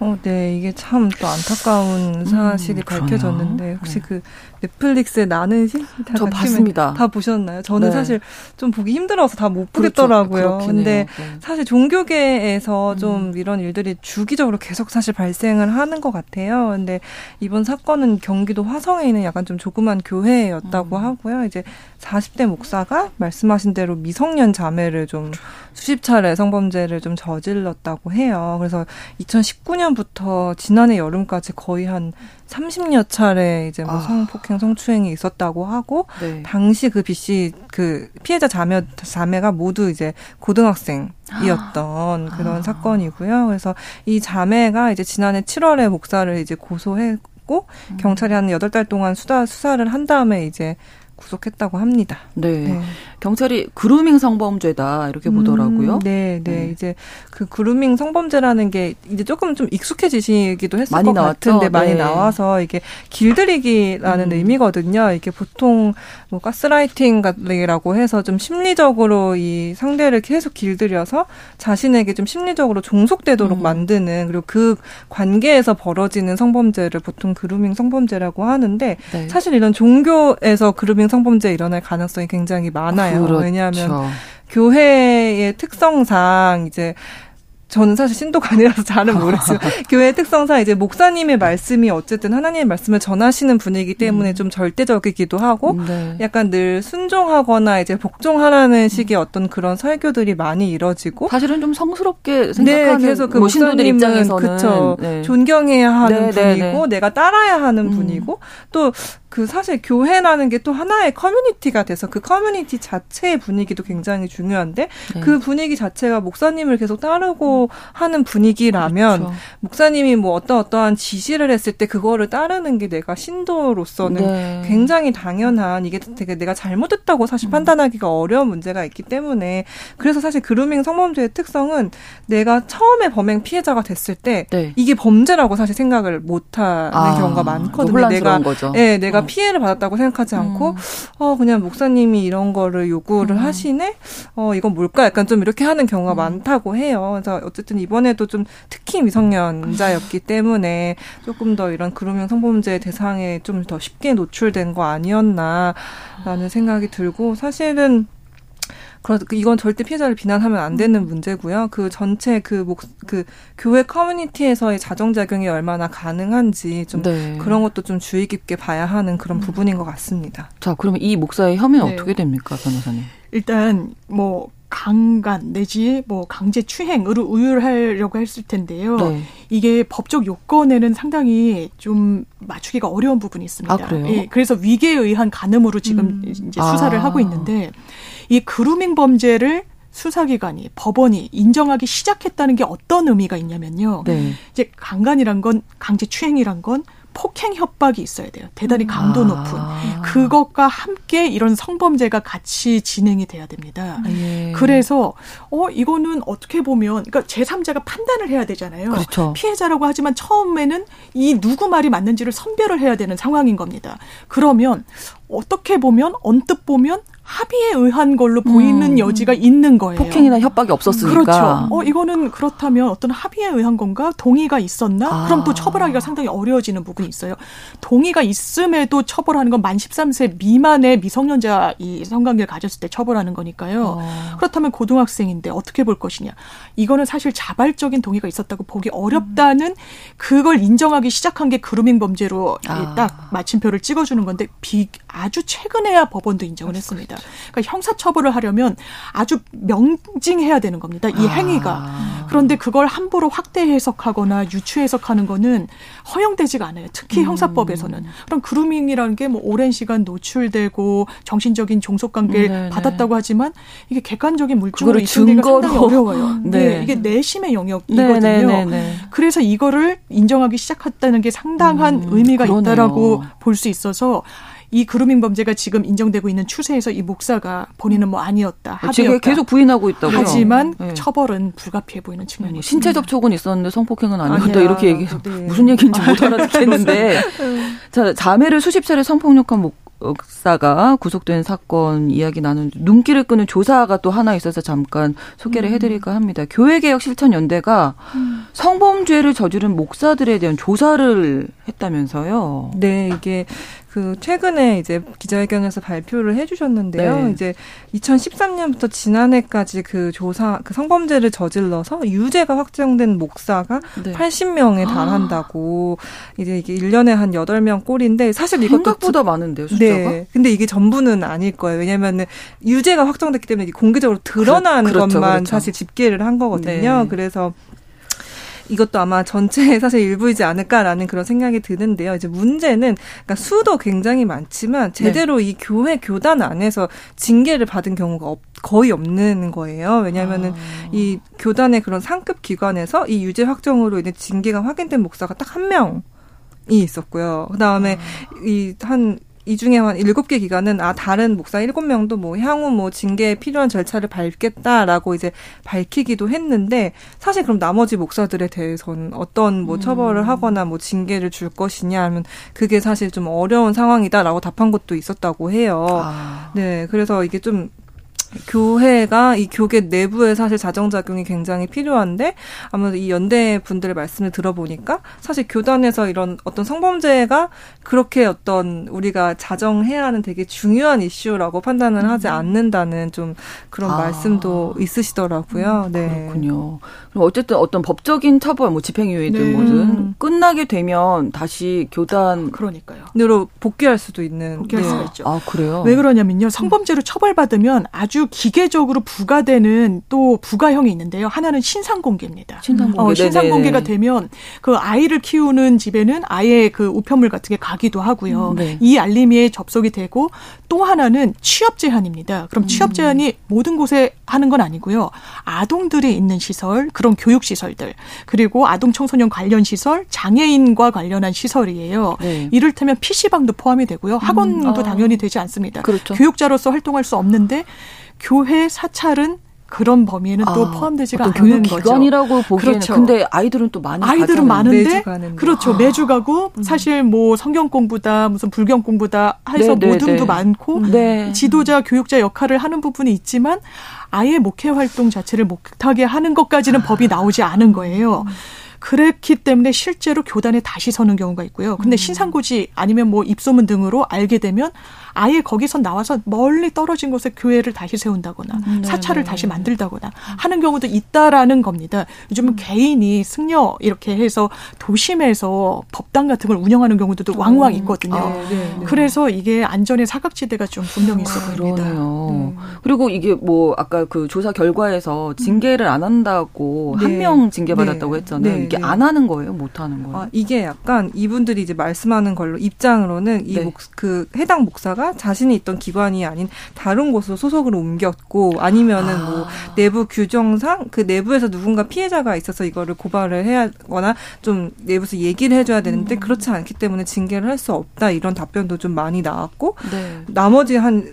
어, 네, 이게 참 또 안타까운 음, 사실이 음, 밝혀졌는데 혹시 네. 그 넷플릭스의 나는
저 봤습니다.
다 보셨나요? 저는 네. 사실 좀 보기 힘들어서 다 못 보겠더라고요. 그렇죠. 근데 네. 사실 종교계에서 음. 좀 이런 일들이 주기적으로 계속 사실 발생을 하는 것 같아요. 근데 이번 사건은 경기도 화성에 있는 약간 좀 조그만 교회였다고 음. 하고요. 이제 40대 목사가 말씀하신 대로 미성년 자매를 좀 수십 차례 성범죄를 좀 저질렀다고 해요. 그래서 2019년부터 지난해 여름까지 거의 한 30여 차례 이제 뭐 아. 성폭행, 성추행이 있었다고 하고 네. 당시 그 B 씨 그 피해자 자매 자매가 모두 이제 고등학생이었던 아. 그런 사건이고요. 그래서 이 자매가 이제 지난해 7월에 목사를 이제 고소했고 음. 경찰이 한 8달 동안 수사 수사를 한 다음에 이제 구속했다고 합니다.
네. 네. 경찰이 그루밍 성범죄다 이렇게 음, 보더라고요.
네, 네, 네, 이제 그 그루밍 성범죄라는 게 이제 조금 좀 익숙해지시기도 했을
많이
것
나왔죠?
같은데 많이 네. 나와서 이게 길들이기라는 음. 의미거든요. 이게 보통 뭐 가스라이팅이라고 해서 좀 심리적으로 이 상대를 계속 길들여서 자신에게 좀 심리적으로 종속되도록 음. 만드는 그리고 그 관계에서 벌어지는 성범죄를 보통 그루밍 성범죄라고 하는데 네. 사실 이런 종교에서 그루밍 성범죄 일어날 가능성이 굉장히 많아요. 그렇죠. 왜냐하면 교회의 특성상 이제 저는 사실 신도가 아니라서 잘은 모르지만 교회 특성상 이제 목사님의 말씀이 어쨌든 하나님의 말씀을 전하시는 분이기 때문에 음. 좀 절대적이기도 하고 네. 약간 늘 순종하거나 이제 복종하라는 식의 어떤 그런 설교들이 많이 이뤄지고
사실은 좀 성스럽게 생각하는
네, 그래서 그뭐 목사님들 입장에서는 그쵸, 네. 존경해야 하는 네, 네 분이고 네. 내가 따라야 하는 음. 분이고 또 그 사실 교회라는 게 또 하나의 커뮤니티가 돼서 그 커뮤니티 자체의 분위기도 굉장히 중요한데 네. 그 분위기 자체가 목사님을 계속 따르고 하는 분위기라면 그렇죠. 목사님이 뭐 어떤 어떠한 지시를 했을 때 그거를 따르는 게 내가 신도로서는 네. 굉장히 당연한 이게 되게 내가 잘못했다고 사실 음. 판단하기가 어려운 문제가 있기 때문에 그래서 사실 그루밍 성범죄의 특성은 내가 처음에 범행 피해자가 됐을 때 네. 이게 범죄라고 사실 생각을 못하는 아, 경우가 많거든요.
내가 거죠.
예, 내가 피해를 받았다고 생각하지 않고 음. 어 그냥 목사님이 이런 거를 요구를 음. 하시네. 어 이건 뭘까? 약간 좀 이렇게 하는 경우가 음. 많다고 해요. 그래서 어쨌든 이번에도 좀 특히 미성년자였기 때문에 조금 더 이런 그루밍 성범죄 대상에 좀 더 쉽게 노출된 거 아니었나라는 생각이 들고 사실은 그래서 이건 절대 피해자를 비난하면 안 되는 음. 문제고요. 그 전체 그 목, 그 교회 커뮤니티에서의 자정작용이 얼마나 가능한지 좀 네. 그런 것도 좀 주의 깊게 봐야 하는 그런 음. 부분인 것 같습니다.
자, 그러면 이 목사의 혐의는 네. 어떻게 됩니까, 변호사님?
일단 뭐 강간 내지 뭐 강제 추행으로 우율하려고 했을 텐데요. 네. 이게 법적 요건에는 상당히 좀 맞추기가 어려운 부분이 있습니다.
아, 그래요? 예,
그래서 위계에 의한 간음으로 지금 음. 이제 수사를 아. 하고 있는데 이 그루밍 범죄를 수사기관이 법원이 인정하기 시작했다는 게 어떤 의미가 있냐면요. 네. 이제 강간이란 건 강제 추행이란 건 폭행 협박이 있어야 돼요. 대단히 음. 강도 높은 아. 그것과 함께 이런 성범죄가 같이 진행이 돼야 됩니다. 예. 그래서 어 이거는 어떻게 보면 그러니까 제3자가 판단을 해야 되잖아요.
그렇죠.
피해자라고 하지만 처음에는 이 누구 말이 맞는지를 선별을 해야 되는 상황인 겁니다. 그러면 어떻게 보면 언뜻 보면 합의에 의한 걸로 보이는 음. 여지가 있는 거예요.
폭행이나 협박이 없었으니까.
그렇죠. 어, 이거는 그렇다면 어떤 합의에 의한 건가? 동의가 있었나? 아. 그럼 또 처벌하기가 상당히 어려워지는 부분이 있어요. 동의가 있음에도 처벌하는 건 만 13세 미만의 미성년자 이 성관계를 가졌을 때 처벌하는 거니까요. 어. 그렇다면 고등학생인데 어떻게 볼 것이냐. 이거는 사실 자발적인 동의가 있었다고 보기 어렵다는 음. 그걸 인정하기 시작한 게 그루밍 범죄로 아. 딱 마침표를 찍어주는 건데 비, 아주 최근에야 법원도 인정을 했습니다. 겁니다. 그러니까 형사처벌을 하려면 아주 명징해야 되는 겁니다. 이 아. 행위가. 그런데 그걸 함부로 확대 해석하거나 유추 해석하는 거는 허용되지가 않아요. 특히 음. 형사법에서는. 그럼 그루밍이라는 게 뭐 오랜 시간 노출되고 정신적인 종속 관계를 네, 네. 받았다고 하지만 이게 객관적인 물증으로 입증되기가 상당히 어려워요. 네. 이게 내심의 영역이거든요. 네, 네, 네, 그래서 이거를 인정하기 시작했다는 게 상당한 음, 의미가 그러네요. 있다라고 볼 수 있어서 이 그루밍 범죄가 지금 인정되고 있는 추세에서 이 목사가 본인은 뭐 아니었다.
어, 지금 계속 부인하고 있다고요.
하지만 네. 처벌은 불가피해 보이는 측면이 뭐
신체 접촉은 있었는데 성폭행은 아니었다 이렇게 얘기해서 네. 무슨 얘기인지 못 알아듣겠는데 자 자매를 수십 차례 성폭력한 목 목사가 구속된 사건 이야기 나눈 눈길을 끄는 조사가 또 하나 있어서 잠깐 소개를 음. 해드릴까 합니다. 교회개혁 실천연대가 음. 성범죄를 저지른 목사들에 대한 조사를 했다면서요.
네, 이게 그 최근에 이제 기자회견에서 발표를 해주셨는데요. 네. 이제 2013년부터 지난해까지 그 조사 그 성범죄를 저질러서 유죄가 확정된 목사가 네. 80명에 아. 달한다고 아. 이제 이게 1년에 한 8명 꼴인데 사실 이것도
생각보다 많은데요, 숫자가. 네.
근데 이게 전부는 아닐 거예요. 왜냐면은 유죄가 확정됐기 때문에 공개적으로 드러나는 그렇, 그렇죠, 것만 그렇죠. 사실 집계를 한 거거든요. 네. 그래서 이것도 아마 전체의 사실 일부이지 않을까라는 그런 생각이 드는데요. 이제 문제는 그러니까 수도 굉장히 많지만 제대로 네. 이 교회 교단 안에서 징계를 받은 경우가 없, 거의 없는 거예요. 왜냐하면은 아. 이 교단의 그런 상급 기관에서 이 유죄 확정으로 인해 징계가 확인된 목사가 딱 한 명 이 있었고요. 그 다음에 아. 이한 이 중에 한 일곱 개 기관은 아 다른 목사 일곱 명도 뭐 향후 뭐 징계에 필요한 절차를 밟겠다라고 이제 밝히기도 했는데 사실 그럼 나머지 목사들에 대해서는 어떤 뭐 처벌을 음. 하거나 뭐 징계를 줄 것이냐 하면 그게 사실 좀 어려운 상황이다라고 답한 것도 있었다고 해요. 아. 네, 그래서 이게 좀 교회가 이 교계 내부에 사실 자정작용이 굉장히 필요한데 아무래도 이 연대 분들의 말씀을 들어보니까 사실 교단에서 이런 어떤 성범죄가 그렇게 어떤 우리가 자정해야 하는 되게 중요한 이슈라고 판단을 음. 하지 않는다는 좀 그런 아. 말씀도 있으시더라고요.
음, 네. 그렇군요. 그럼 어쨌든 어떤 법적인 처벌, 뭐 집행유예든 네. 뭐든 음. 끝나게 되면 다시 교단
그러니까요.
으로 복귀할 수도 있는
복귀할 네. 수가 있죠.
아 그래요?
왜 그러냐면요. 성범죄로 처벌받으면 아주 기계적으로 부과되는 또 부가형이 있는데요. 하나는 신상공개입니다.
신상공개. 어,
신상공개가 되면 그 아이를 키우는 집에는 아예 그 우편물 같은 게 가기도 하고요. 음, 네. 이 알림에 접속이 되고 또 하나는 취업 제한입니다. 그럼 취업 음. 제한이 음. 모든 곳에 하는 건 아니고요. 아동들이 있는 시설, 그런 교육 시설들, 그리고 아동 청소년 관련 시설, 장애인과 관련한 시설이에요. 네. 이를테면 PC방도 포함이 되고요. 학원도 음. 아. 당연히 되지 않습니다. 그렇죠. 교육자로서 활동할 수 없는데 교회 사찰은 그런 범위에는 아, 또 포함되지가 않는
교육 기관이라고 보기에는 그렇죠. 근데 아이들은 또 많이
아이들은 많은데
매주 가는
그렇죠 아. 매주 가고 음. 사실 뭐 성경 공부다 무슨 불경 공부다 해서 네, 네 모둠도 네. 많고 네. 지도자 교육자 역할을 하는 부분이 있지만 아예 목회 활동 자체를 못하게 하는 것까지는 아. 법이 나오지 않은 거예요. 음. 그렇기 때문에 실제로 교단에 다시 서는 경우가 있고요. 근데 음. 신상고지 아니면 뭐 입소문 등으로 알게 되면 아예 거기서 나와서 멀리 떨어진 곳에 교회를 다시 세운다거나 음, 네, 사찰을 네. 다시 만들다거나 하는 경우도 있다라는 겁니다. 요즘은 음. 개인이 승려 이렇게 해서 도심에서 법당 같은 걸 운영하는 경우도 음. 왕왕 있거든요. 아, 네, 네. 그래서 이게 안전의 사각지대가 좀 분명히 있어 보입니다.
음. 그리고 이게 뭐 아까 그 조사 결과에서 징계를 안 한다고 네. 한명 징계받았다고 네. 했잖아요. 이게 안 하는 거예요, 못 하는 거예요? 아,
이게 약간 이분들이 이제 말씀하는 걸로 입장으로는 이 목, 그 해당 목사가 자신이 있던 기관이 아닌 다른 곳으로 소속을 옮겼고 아니면은 뭐 아. 뭐 내부 규정상 그 내부에서 누군가 피해자가 있어서 이거를 고발을 해야 하거나 좀 내부에서 얘기를 해줘야 되는데 음. 그렇지 않기 때문에 징계를 할 수 없다 이런 답변도 좀 많이 나왔고 네. 나머지 한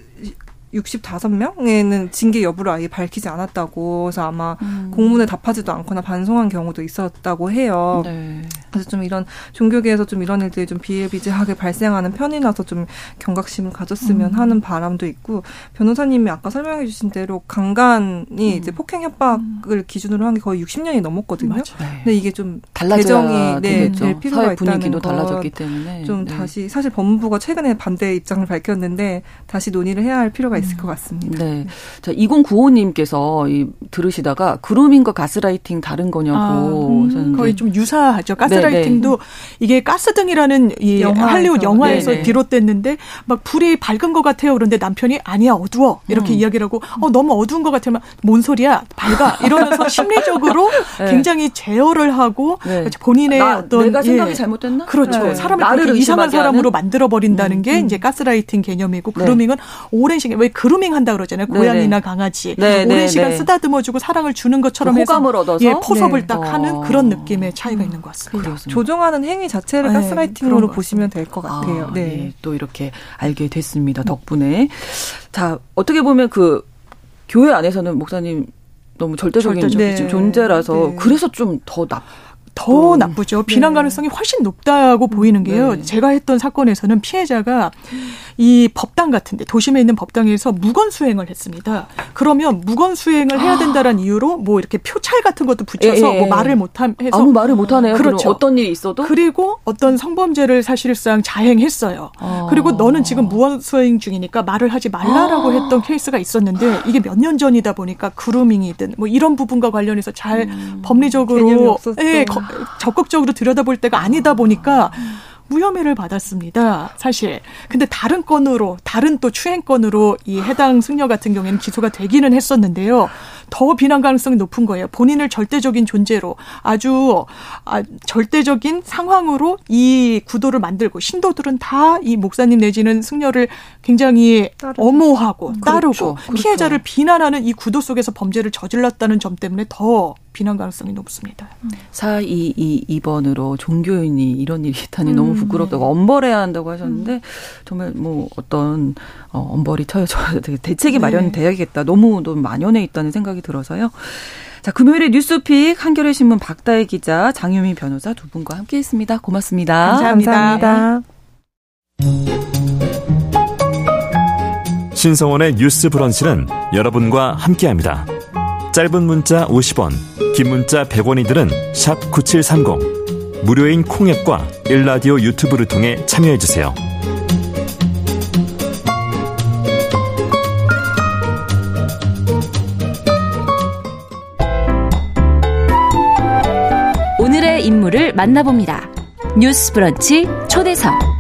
65명에는 징계 여부를 아예 밝히지 않았다고 해서 아마 음. 공문에 답하지도 않거나 반송한 경우도 있었다고 해요. 네. 그래서 좀 이런 종교계에서 좀 이런 일들이 좀 비일비재하게 발생하는 편이라서 좀 경각심을 가졌으면 음. 하는 바람도 있고 변호사님이 아까 설명해 주신 대로 강간이 음. 이제 폭행 협박을 음. 기준으로 한 게 거의 60년이 넘었거든요. 맞아. 네. 근데 이게 좀 개정이 네, 될 필요가 있다는
달라졌기 때문에
좀 네. 다시 사실 법무부가 최근에 반대 입장을 밝혔는데 다시 논의를 해야 할 필요가 있을 것 같습니다.
네. 자, 2095님께서 이, 들으시다가 그루밍과 가스라이팅 다른 거냐고.
아, 음, 거의 좀 유사하죠. 가스라이팅도 네네. 이게 가스등이라는 이 영화에서. 할리우드 영화에서 네네. 비롯됐는데 막 불이 밝은 것 같아요. 그런데 남편이 아니야 어두워 이렇게 음. 이야기를 하고 어 너무 어두운 것 같으면 뭔 소리야 밝아 이러면서 심리적으로 네. 굉장히 제어를 하고 네. 본인의 나, 어떤
내가 생각이 예. 잘못됐나?
그렇죠. 네. 사람을 나를 이상한 사람으로 만들어 버린다는 음, 게 음. 이제 가스라이팅 개념이고 네. 그루밍은 오랜 시간 왜 그루밍 한다 그러잖아요. 고양이나 강아지 오랜 시간 쓰다듬어주고 사랑을 주는 것처럼
그 호감을 얻어서
예, 포섭을 딱 하는 그런 느낌의 차이가 있는 것 같습니다.
그렇습니다. 조종하는 행위 자체를 네, 가스라이팅으로 보시면 될 것 같아요.
아, 네. 네. 또 이렇게 알게 됐습니다. 덕분에. 자, 어떻게 보면 그 교회 안에서는 목사님 너무 절대적인, 절대적인 네. 존재라서 네. 그래서 좀 더 나.
더 음. 나쁘죠. 비난 네. 가능성이 훨씬 높다고 보이는 게요. 네. 제가 했던 사건에서는 피해자가 이 법당 같은데 도심에 있는 법당에서 무건 수행을 했습니다. 그러면 무건 수행을 해야 된다는 이유로 뭐 이렇게 표찰 같은 것도 붙여서 예, 예. 뭐 말을 못함 해서
아무 말을 못 하네요. 그렇죠. 어떤 일이 있어도
그리고 어떤 성범죄를 사실상 자행했어요. 아. 그리고 너는 지금 무건 수행 중이니까 말을 하지 말라라고 아. 했던 케이스가 있었는데 이게 몇 년 전이다 보니까 그루밍이든 뭐 이런 부분과 관련해서 잘 음. 법리적으로 예, 적극적으로 들여다볼 때가 아니다 보니까. 무혐의를 받았습니다. 사실. 근데 다른 건으로 다른 또 추행건으로 이 해당 승려 같은 경우에는 기소가 되기는 했었는데요. 더 비난 가능성이 높은 거예요. 본인을 절대적인 존재로 아주 아, 절대적인 상황으로 이 구도를 만들고 신도들은 다 이 목사님 내지는 승려를 굉장히 따르죠. 엄호하고 음, 따르고 그렇죠. 그렇죠. 피해자를 비난하는 이 구도 속에서 범죄를 저질렀다는 점 때문에 더 비난 가능성이 높습니다.
4222번으로 종교인이 이런 일이 있다니 음. 너무 부끄럽다고 엄벌해야 한다고 하셨는데 음. 정말 뭐 어떤 어, 엄벌이 쳐져야 대책이 네. 마련돼야겠다. 너무 너무 만연해 있다는 생각이 들어서요. 자, 금요일에 뉴스픽 한겨레 신문 박다혜 기자, 장유미 변호사 두 분과 함께 했습니다. 고맙습니다.
감사합니다. 감사합니다.
신성원의 뉴스 브런치는 여러분과 함께합니다. 짧은 문자 50원, 긴 문자 100원이들은 9730. 무료인 콩앱과 일라디오 유튜브를 통해 참여해 주세요.
오늘의 인물을 만나봅니다. 뉴스 브런치 초대석.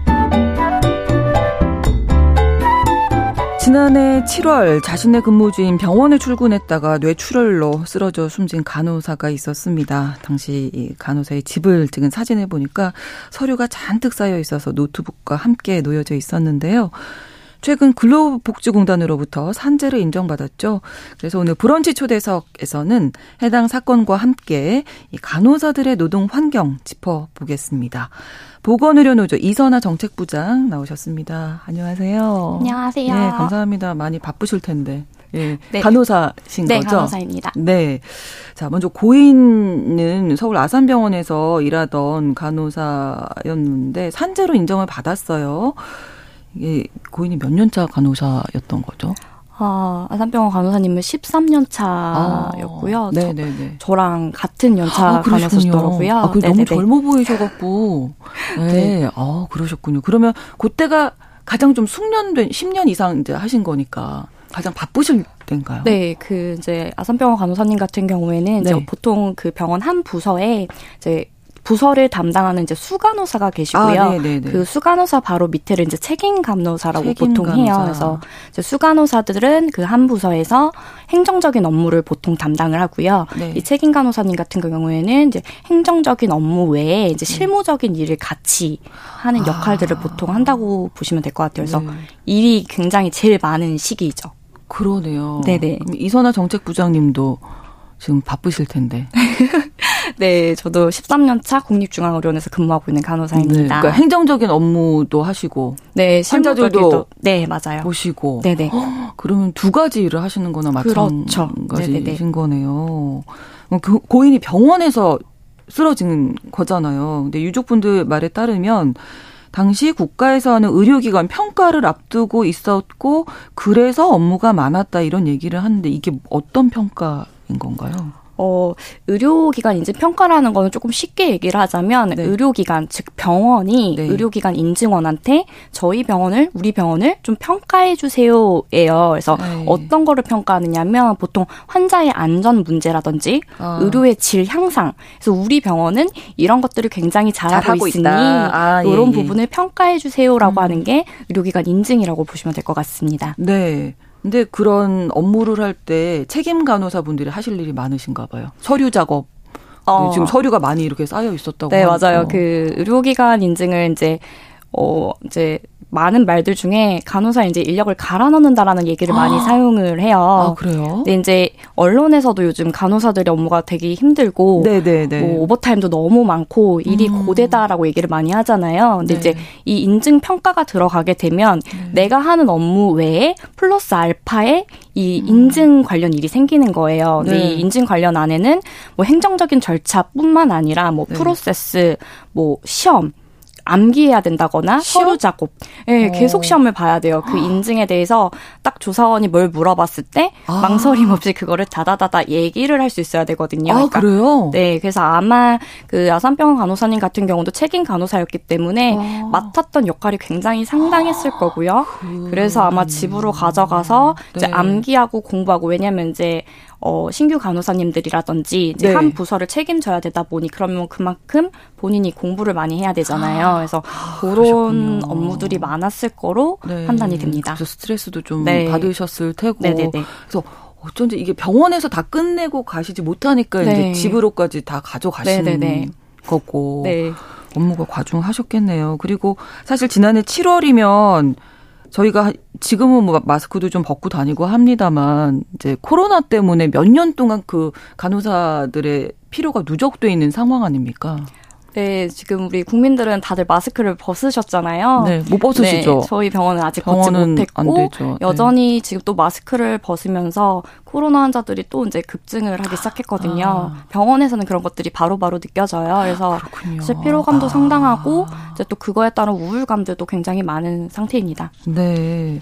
지난해 7월 자신의 근무지인 병원에 출근했다가 뇌출혈로 쓰러져 숨진 간호사가 있었습니다. 당시 이 간호사의 집을 찍은 사진을 보니까 서류가 잔뜩 쌓여 있어서 노트북과 함께 놓여져 있었는데요. 최근 근로복지공단으로부터 산재를 인정받았죠. 그래서 오늘 브런치 초대석에서는 해당 사건과 함께 이 간호사들의 노동 환경 짚어보겠습니다. 보건의료노조 이선아 정책부장 나오셨습니다. 안녕하세요.
안녕하세요.
네, 감사합니다. 많이 바쁘실 텐데. 예, 네. 간호사신
네,
거죠?
간호사입니다.
네. 자, 먼저 고인은 서울 아산병원에서 일하던 간호사였는데 산재로 인정을 받았어요. 이게 고인이 몇 년차 간호사였던 거죠?
아, 아산병원 간호사님은 13년 차였고요. 아, 네네네. 저, 랑 같은 연차 아, 간호사시더라고요.
아, 그 너무 젊어 보이셔갖고. 네. 네. 아, 그러셨군요. 그러면 그때가 가장 좀 숙련된 10년 이상 이제 하신 거니까 가장 바쁘실 때인가요?
네, 그 이제 아산병원 간호사님 같은 경우에는 네. 이제 보통 그 병원 한 부서에 이제 부서를 담당하는 이제 수간호사가 계시고요. 아, 그 수간호사 바로 밑에를 이제 책임 간호사라고 책임 보통 간호사. 해요. 그래서 이제 수간호사들은 그 한 부서에서 행정적인 업무를 보통 담당을 하고요. 네. 이 책임 간호사님 같은 경우에는 이제 행정적인 업무 외에 이제 네. 실무적인 일을 같이 하는 아. 역할들을 아. 보통 한다고 보시면 될 것 같아요. 그래서 네. 일이 굉장히 제일 많은 시기죠.
그러네요. 네네. 이선아 정책부장님도 지금 바쁘실 텐데.
네, 저도 13년 차 국립중앙의료원에서 근무하고 있는 간호사입니다. 네,
그러니까 행정적인 업무도 하시고,
네, 환자들도 네 맞아요.
보시고, 네네. 허, 그러면 두 가지 일을 하시는 거나 그렇죠. 마찬가지신 그렇죠. 거네요. 고인이 병원에서 쓰러진 거잖아요. 근데 유족분들 말에 따르면 당시 국가에서 하는 의료기관 평가를 앞두고 있었고 그래서 업무가 많았다 이런 얘기를 하는데 이게 어떤 평가 인 건가요?
어, 의료기관 인증 평가라는 거는 조금 쉽게 얘기를 하자면 네. 의료기관, 즉 병원이 네. 의료기관 인증원한테 저희 병원을, 우리 병원을 좀 평가해 주세요예요. 그래서 네. 어떤 거를 평가하느냐면 보통 환자의 안전 문제라든지 아. 의료의 질 향상. 그래서 우리 병원은 이런 것들을 굉장히 잘하고, 잘하고 있으니 아, 이런 예, 예. 부분을 평가해 주세요라고 음. 하는 게 의료기관 인증이라고 보시면 될 것 같습니다.
네. 근데 그런 업무를 할 때 책임 간호사분들이 하실 일이 많으신가 봐요. 서류 작업. 어. 지금 서류가 많이 이렇게 쌓여 있었다고.
네, 하니까. 맞아요. 그 의료기관 인증을 이제 어 이제 많은 말들 중에 간호사 이제 인력을 갈아 넣는다라는 얘기를 많이 아. 사용을 해요.
아, 그래요?
근데 이제 언론에서도 요즘 간호사들의 업무가 되게 힘들고 네네네. 뭐 오버타임도 너무 많고 일이 음. 고되다라고 얘기를 많이 하잖아요. 근데 네. 이제 이 인증 평가가 들어가게 되면 네. 내가 하는 업무 외에 플러스 알파에 이 음. 인증 관련 일이 생기는 거예요. 네. 이 인증 관련 안에는 뭐 행정적인 절차뿐만 아니라 뭐 네. 프로세스, 뭐 시험 암기해야 된다거나? 서류 작업. 예, 네, 계속 시험을 봐야 돼요. 그 인증에 대해서 딱 조사원이 뭘 물어봤을 때 아. 망설임 없이 그거를 다다다다 얘기를 할 수 있어야 되거든요.
아, 그러니까, 그래요?
네, 그래서 아마 그 아산병원 간호사님 같은 경우도 책임 간호사였기 때문에 아. 맡았던 역할이 굉장히 상당했을 아. 거고요. 그... 래서 아마 집으로 가져가서 네. 이제 암기하고 공부하고 왜냐면 이제 어, 신규 간호사님들이라든지 이제 네. 한 부서를 책임져야 되다 보니 그러면 그만큼 본인이 공부를 많이 해야 되잖아요. 아, 그래서 아, 그런 그러셨군요. 업무들이 많았을 거로 네. 판단이 됩니다.
그래서 스트레스도 좀 네. 받으셨을 테고. 네네네. 그래서 어쩐지 이게 병원에서 다 끝내고 가시지 못하니까 네. 이제 집으로까지 다 가져가시는 네네네. 거고 네. 업무가 과중하셨겠네요. 그리고 사실 지난해 7월이면 저희가 지금은 뭐 마스크도 좀 벗고 다니고 합니다만 이제 코로나 때문에 몇 년 동안 그 간호사들의 필요가 누적돼 있는 상황 아닙니까?
네, 지금 우리 국민들은 다들 마스크를 벗으셨잖아요.
네, 못 벗으시죠.
네, 저희 병원은 아직 벗지 못했고 네. 여전히 네. 지금 또 마스크를 벗으면서 코로나 환자들이 또 이제 급증을 하기 시작했거든요. 아. 병원에서는 그런 것들이 바로바로 바로 느껴져요. 그래서 사실 피로감도 아. 상당하고 이제 또 그거에 따른 우울감들도 굉장히 많은 상태입니다.
네.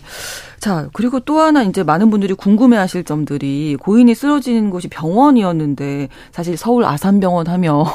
자, 그리고 또 하나 이제 많은 분들이 궁금해 하실 점들이 고인이 쓰러진 곳이 병원이었는데 사실 서울 아산병원 하면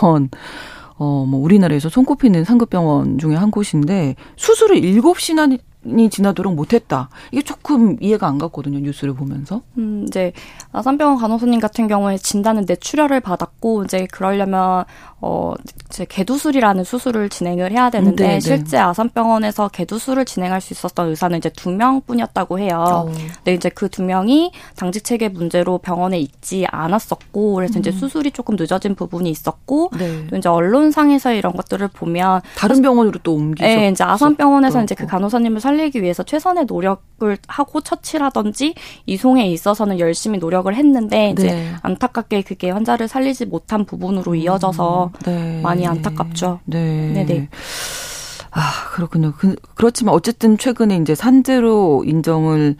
어, 뭐, 우리나라에서 손꼽히는 상급병원 중에 한 곳인데, 수술을 7시나 이 지나도록 못했다. 이게 조금 이해가 안 갔거든요. 뉴스를 보면서.
음, 이제 아산병원 간호사님 같은 경우에 진단은 뇌출혈을 받았고 이제 그러려면 어 이제 개두술이라는 수술을 진행을 해야 되는데 네, 네. 실제 아산병원에서 개두술을 진행할 수 있었던 의사는 이제 두 명뿐이었다고 해요. 어. 근데 이제 그 두 명이 당직 체계 문제로 병원에 있지 않았었고 그래서 음. 이제 수술이 조금 늦어진 부분이 있었고 네. 또 이제 언론상에서 이런 것들을 보면
다른 병원으로 또 옮기셨. 네,
이제 아산병원에서 이제 그 간호사님을 살리기 위해서 최선의 노력 을 하고 처치라든지 이송에 있어서는 열심히 노력을 했는데 이제 네. 안타깝게 그게 환자를 살리지 못한 부분으로 음. 이어져서 네. 많이 안타깝죠.
네. 네네. 아, 그렇군요. 그, 그렇지만 어쨌든 최근에 이제 산재로 인정을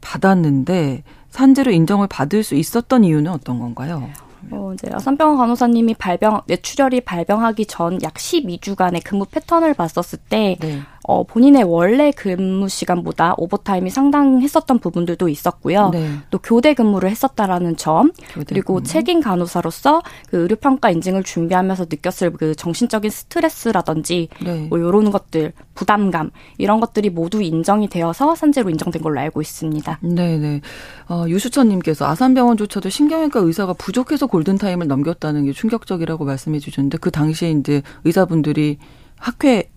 받았는데 산재로 인정을 받을 수 있었던 이유는 어떤 건가요?
어, 이제 아산병원 간호사님이 발병, 뇌출혈이 발병하기 전 약 12주간의 근무 패턴을 봤었을 때, 네. 어, 본인의 원래 근무 시간보다 오버타임이 상당했었던 부분들도 있었고요. 네. 또 교대 근무를 했었다라는 점, 그리고 근무. 책임 간호사로서 그 의료 평가 인증을 준비하면서 느꼈을 그 정신적인 스트레스라든지, 네. 뭐 요런 것들, 부담감, 이런 것들이 모두 인정이 되어서 산재로 인정된 걸로 알고 있습니다.
네 네. 어, 유수천 님께서 아산병원조차도 신경외과 의사가 부족해서 골든타임을 넘겼다는 게 충격적이라고 말씀해 주셨는데, 그 당시에 이제 의사분들이 학회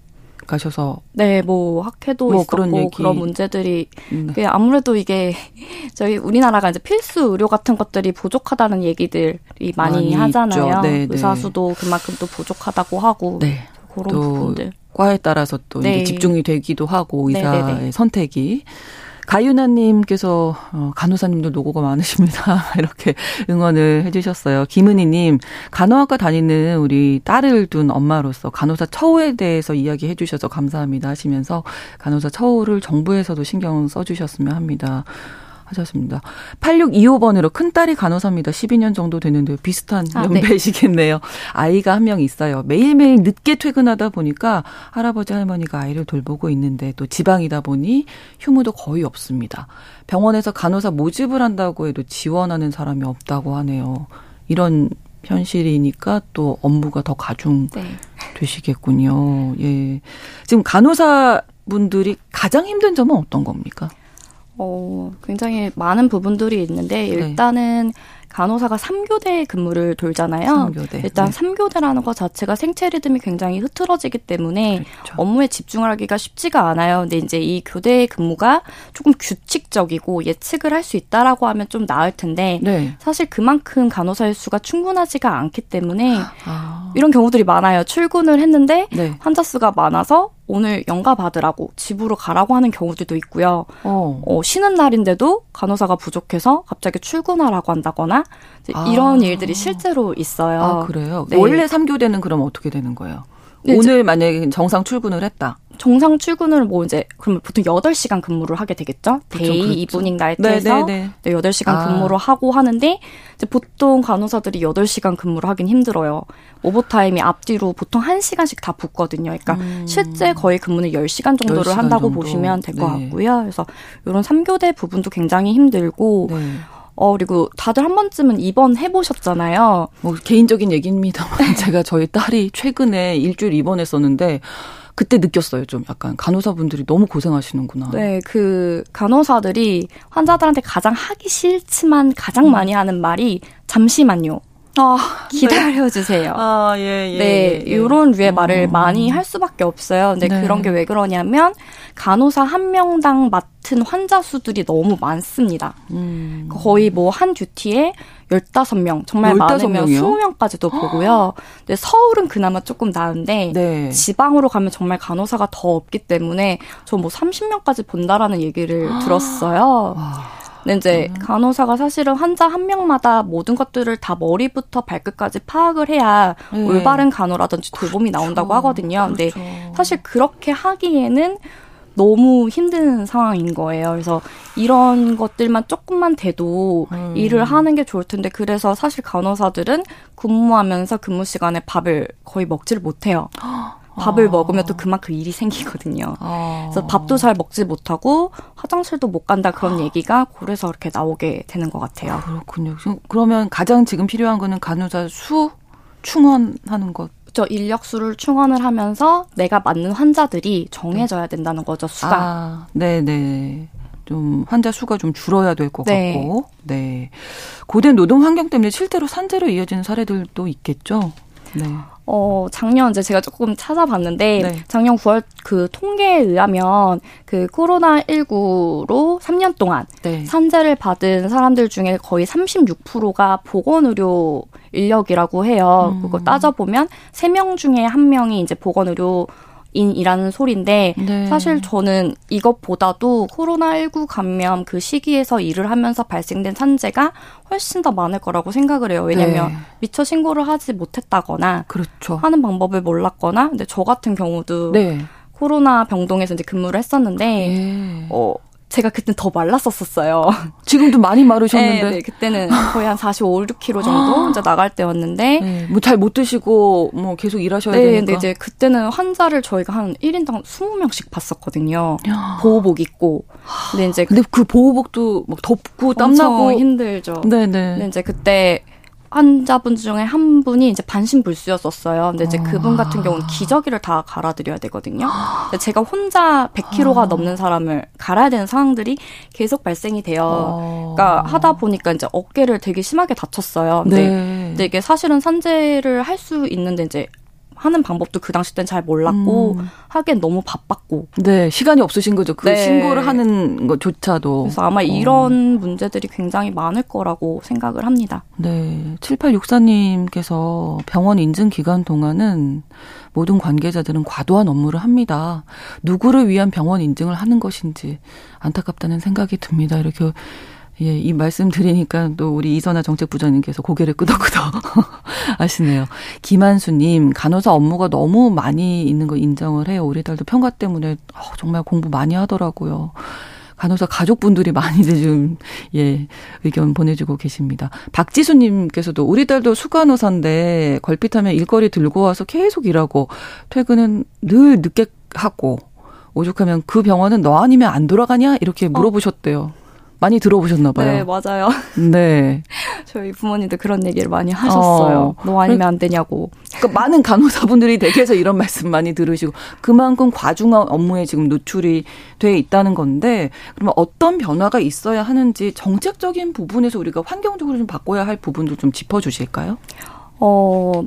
가셔서
네, 뭐 학회도 뭐 있었고 그런, 얘기. 그런 문제들이 음. 아무래도 이게 저희 우리나라가 이제 필수 의료 같은 것들이 부족하다는 얘기들이 많이, 많이 하잖아요. 네, 네, 의사 수도 그만큼 또 부족하다고 하고 네. 그런 부분들.
과에 따라서 또 네. 이제 집중이 되기도 하고 네, 네, 의사의 네네네. 선택이 가윤아님께서 어, 간호사님도 노고가 많으십니다. 이렇게 응원을 해주셨어요. 김은희님 간호학과 다니는 우리 딸을 둔 엄마로서 간호사 처우에 대해서 이야기해 주셔서 감사합니다 하시면서 간호사 처우를 정부에서도 신경 써주셨으면 합니다. 하셨습니다. 8625번으로 큰딸이 간호사입니다. 12년 정도 되는데 비슷한 아, 네. 연배시겠네요. 네. 아이가 한 명 있어요. 매일매일 늦게 퇴근하다 보니까 할아버지 할머니가 아이를 돌보고 있는데 또 지방이다 보니 휴무도 거의 없습니다. 병원에서 간호사 모집을 한다고 해도 지원하는 사람이 없다고 하네요. 이런 현실이니까 또 업무가 더 가중되시겠군요. 네. 예. 지금 간호사 분들이 가장 힘든 점은 어떤 겁니까?
어, 굉장히 많은 부분들이 있는데 네. 일단은 간호사가 3교대 근무를 돌잖아요. 3교대. 일단 네. 3교대라는 것 자체가 생체 리듬이 굉장히 흐트러지기 때문에 그렇죠. 업무에 집중을 하기가 쉽지가 않아요. 근데 이제 이 교대 근무가 조금 규칙적이고 예측을 할 수 있다라고 하면 좀 나을 텐데 네. 사실 그만큼 간호사의 수가 충분하지가 않기 때문에 아. 이런 경우들이 많아요. 출근을 했는데 네. 환자 수가 많아서 오늘 연가 받으라고 집으로 가라고 하는 경우들도 있고요. 어. 어, 쉬는 날인데도 간호사가 부족해서 갑자기 출근하라고 한다거나 아. 이런 일들이 실제로 있어요.
아, 그래요? 네. 원래 3교대는 그럼 어떻게 되는 거예요? 네, 오늘 만약에 정상 출근을 했다.
정상 출근을 뭐 이제 그러면 보통 8시간 근무를 하게 되겠죠? day 그렇죠. evening night에서 네, 8시간 아. 근무를 하고 하는데 이제 보통 간호사들이 8시간 근무를 하긴 힘들어요. 오버타임이 앞뒤로 보통 1시간씩 다 붙거든요. 그러니까 음. 실제 거의 근무는 10시간 정도를 10시간 한다고 정도. 보시면 될것 네. 같고요. 그래서 이런 3교대 부분도 굉장히 힘들고 네. 어, 그리고 다들 한 번쯤은 입원 해 보셨잖아요.
뭐, 개인적인 얘기입니다만, 제가 저희 딸이 최근에 일주일 입원했었는데, 그때 느꼈어요. 좀 약간 간호사분들이 너무 고생하시는구나.
네, 그 간호사들이 환자들한테 가장 하기 싫지만 가장 음. 많이 하는 말이 잠시만요. 아, 기다려 주세요. 아, 예, 예. 네, 예, 요런 류의 어. 말을 많이 할 수밖에 없어요. 근데 네. 그런 게 왜 그러냐면 간호사 한 명당 맡은 환자 수들이 너무 많습니다. 음. 거의 뭐 한 듀티에 15명, 정말 15명이요? 많으면 20명까지도 보고요. 근데 서울은 그나마 조금 나은데 네. 지방으로 가면 정말 간호사가 더 없기 때문에 저 뭐 30명까지 본다라는 얘기를 들었어요. 와. 근데 이제 음. 간호사가 사실은 환자 한 명마다 모든 것들을 다 머리부터 발끝까지 파악을 해야 네. 올바른 간호라든지 돌봄이 그렇죠. 나온다고 하거든요. 그렇죠. 근데 사실 그렇게 하기에는 너무 힘든 상황인 거예요. 그래서 이런 것들만 조금만 돼도 음. 일을 하는 게 좋을 텐데 그래서 사실 간호사들은 근무하면서 근무 시간에 밥을 거의 먹지를 못해요. 밥을 아. 먹으면 또 그만큼 일이 생기거든요. 아. 그래서 밥도 잘 먹지 못하고 화장실도 못 간다 그런 아. 얘기가 고래서 이렇게 나오게 되는 것 같아요. 아,
그렇군요. 그러면 가장 지금 필요한 거는 간호사 수 충원하는 것.
저 인력수를 충원을 하면서 내가 맞는 환자들이 정해져야 된다는 거죠, 수가. 아,
네네. 좀 환자 수가 좀 줄어야 될것 네. 같고, 네. 고된 노동 환경 때문에 실제로 산재로 이어지는 사례들도 있겠죠.
네. 어, 작년 이제 제가 조금 찾아봤는데 네. 작년 9월 그 통계에 의하면 그 코로나 19로 3년 동안 네. 산재를 받은 사람들 중에 거의 36%가 보건 의료 인력이라고 해요. 음. 그거 따져 보면 3명 중에 1명이 이제 보건 의료 인이라는 소리인데 네. 사실 저는 이것보다도 코로나19 감염 그 시기에서 일을 하면서 발생된 산재가 훨씬 더 많을 거라고 생각을 해요. 왜냐면 네. 미처 신고를 하지 못했다거나 그렇죠. 하는 방법을 몰랐거나 근데 저 같은 경우도 네. 코로나 병동에서 이제 근무를 했었는데 네. 어 제가 그때 더 말랐었었어요.
지금도 많이 마르셨는데.
네, 네, 그때는 거의 한 45, 6kg 정도 이제 나갈 때였는데. 네,
뭐잘 못 드시고 뭐 계속 일하셔야 네, 되니까.
근데 이제 그때는 환자를 저희가 한 1인당 20명씩 봤었거든요. 보호복 입고.
근데 이제 근데 그 보호복도 막 덥고 땀나고
힘들죠. 네, 네. 근데 이제 그때 환자분 중에 한 분이 이제 반신불수였었어요. 근데 이제 어. 그분 같은 경우는 기저귀를 다 갈아드려야 되거든요. 근데 제가 혼자 100kg가 어. 넘는 사람을 갈아야 되는 상황들이 계속 발생이 돼요. 어. 그러니까 하다 보니까 이제 어깨를 되게 심하게 다쳤어요. 근데, 네. 근데 이게 사실은 산재를 할 수 있는데 이제 하는 방법도 그 당시 때는 잘 몰랐고 음. 하기엔 너무 바빴고.
네, 시간이 없으신 거죠. 그 네. 신고를 하는 것조차도.
그래서 아마 어. 이런 문제들이 굉장히 많을 거라고 생각을 합니다.
네. 7864님께서 병원 인증 기간 동안은 모든 관계자들은 과도한 업무를 합니다. 누구를 위한 병원 인증을 하는 것인지 안타깝다는 생각이 듭니다. 이렇게 예, 이 말씀 드리니까 또 우리 이선아 정책부장님께서 고개를 끄덕끄덕 하시네요. 김한수님, 간호사 업무가 너무 많이 있는 거 인정을 해요. 우리 딸도 평가 때문에 어, 정말 공부 많이 하더라고요. 간호사 가족분들이 많이들 좀, 예, 의견 보내주고 계십니다. 박지수님께서도 우리 딸도 수간호사인데 걸핏하면 일거리 들고 와서 계속 일하고 퇴근은 늘 늦게 하고 오죽하면 그 병원은 너 아니면 안 돌아가냐? 이렇게 물어보셨대요. 많이 들어보셨나 봐요.
네, 맞아요.
네.
저희 부모님도 그런 얘기를 많이 하셨어요. 어. 너 아니면 안 되냐고.
그러니까 많은 간호사분들이 댁에서 이런 말씀 많이 들으시고 그만큼 과중한 업무에 지금 노출이 돼 있다는 건데 그러면 어떤 변화가 있어야 하는지 정책적인 부분에서 우리가 환경적으로 좀 바꿔야 할 부분도 좀 짚어 주실까요?
어,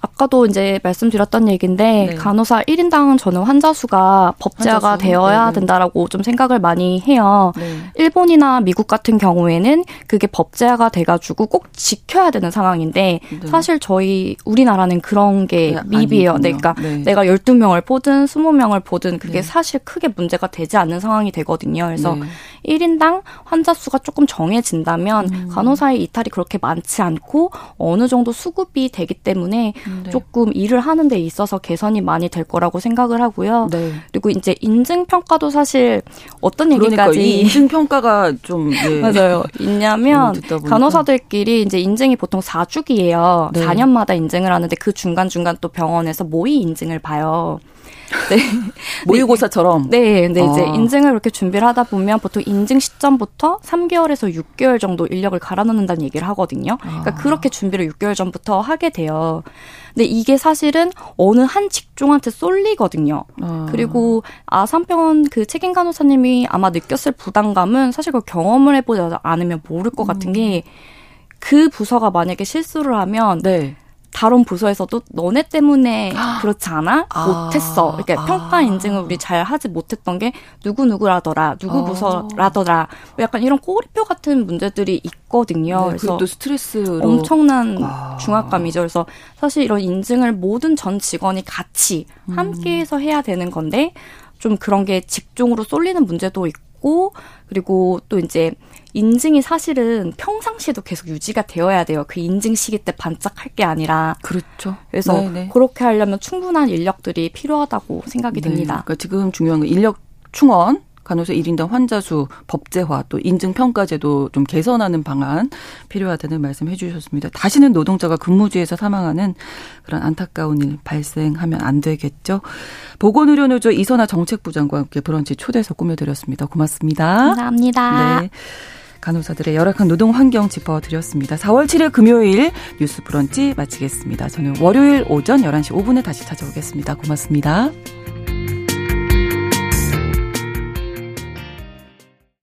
아까도 이제 말씀드렸던 얘기인데 네. 간호사 1인당 저는 환자 수가 법제화가 환자 수? 되어야 네네. 된다라고 좀 생각을 많이 해요. 네. 일본이나 미국 같은 경우에는 그게 법제화가 돼 가지고 꼭 지켜야 되는 상황인데 네. 사실 저희 우리나라는 그런 게 네, 미비해요. 네, 그러니까 네. 내가 12명을 보든 20명을 보든 그게 네. 사실 크게 문제가 되지 않는 상황이 되거든요. 그래서 1인당 환자 수가 조금 정해진다면 음. 간호사의 이탈이 그렇게 많지 않고 어느 정도 수급이 되기 때문에 네. 조금 일을 하는 데 있어서 개선이 많이 될 거라고 생각을 하고요. 네. 그리고 이제 인증 평가도 사실 어떤 그러니까 얘기까지
인증 평가가 좀 예.
맞아요. 있냐면 간호사들끼리 이제 인증이 보통 4주기예요. 네. 4년마다 인증을 하는데 그 중간 중간 또 병원에서 모의 인증을 봐요.
네. 모의고사처럼.
네. 근데 아. 이제 인증을 그렇게 준비를 하다 보면 보통 인증 시점부터 3개월에서 6개월 정도 인력을 갈아 넣는다는 얘기를 하거든요. 그러니까 아. 그렇게 준비를 6개월 전부터 하게 돼요. 근데 이게 사실은 어느 한 직종한테 쏠리거든요. 아. 그리고 아산병원 그 책임 간호사님이 아마 느꼈을 부담감은 사실 그 경험을 해보지 않으면 모를 것 같은 게그 부서가 만약에 실수를 하면 네. 다른 부서에서도 너네 때문에 그렇지 않아? 아, 못했어. 이렇게 아. 평가 인증을 우리 잘 하지 못했던 게 누구 누구라더라, 누구 아. 부서라더라. 약간 이런 꼬리표 같은 문제들이 있거든요.
네, 그래서 또 스트레스
엄청난 아. 중압감이죠. 그래서 사실 이런 인증을 모든 전 직원이 같이 음. 함께해서 해야 되는 건데 좀 그런 게 직종으로 쏠리는 문제도 있고 그리고 또 이제 인증이 사실은 평상시에도 계속 유지가 되어야 돼요. 그 인증 시기 때 반짝할 게 아니라.
그렇죠.
그래서 네네. 그렇게 하려면 충분한 인력들이 필요하다고 생각이 네. 됩니다.
그러니까 지금 중요한 건 인력 충원 간호사 1인당 환자 수 법제화 또 인증 평가제도 좀 개선하는 방안 필요하다는 말씀 해 주셨습니다. 다시는 노동자가 근무지에서 사망하는 그런 안타까운 일 발생하면 안 되겠죠. 보건의료노조 이선아 정책부장과 함께 브런치 초대해서 꾸며드렸습니다. 고맙습니다.
감사합니다. 네.
간호사들의 열악한 노동 환경 짚어드렸습니다. 4월 7일 금요일 뉴스 브런치 마치겠습니다. 저는 월요일 오전 11시 5분에 다시 찾아오겠습니다. 고맙습니다.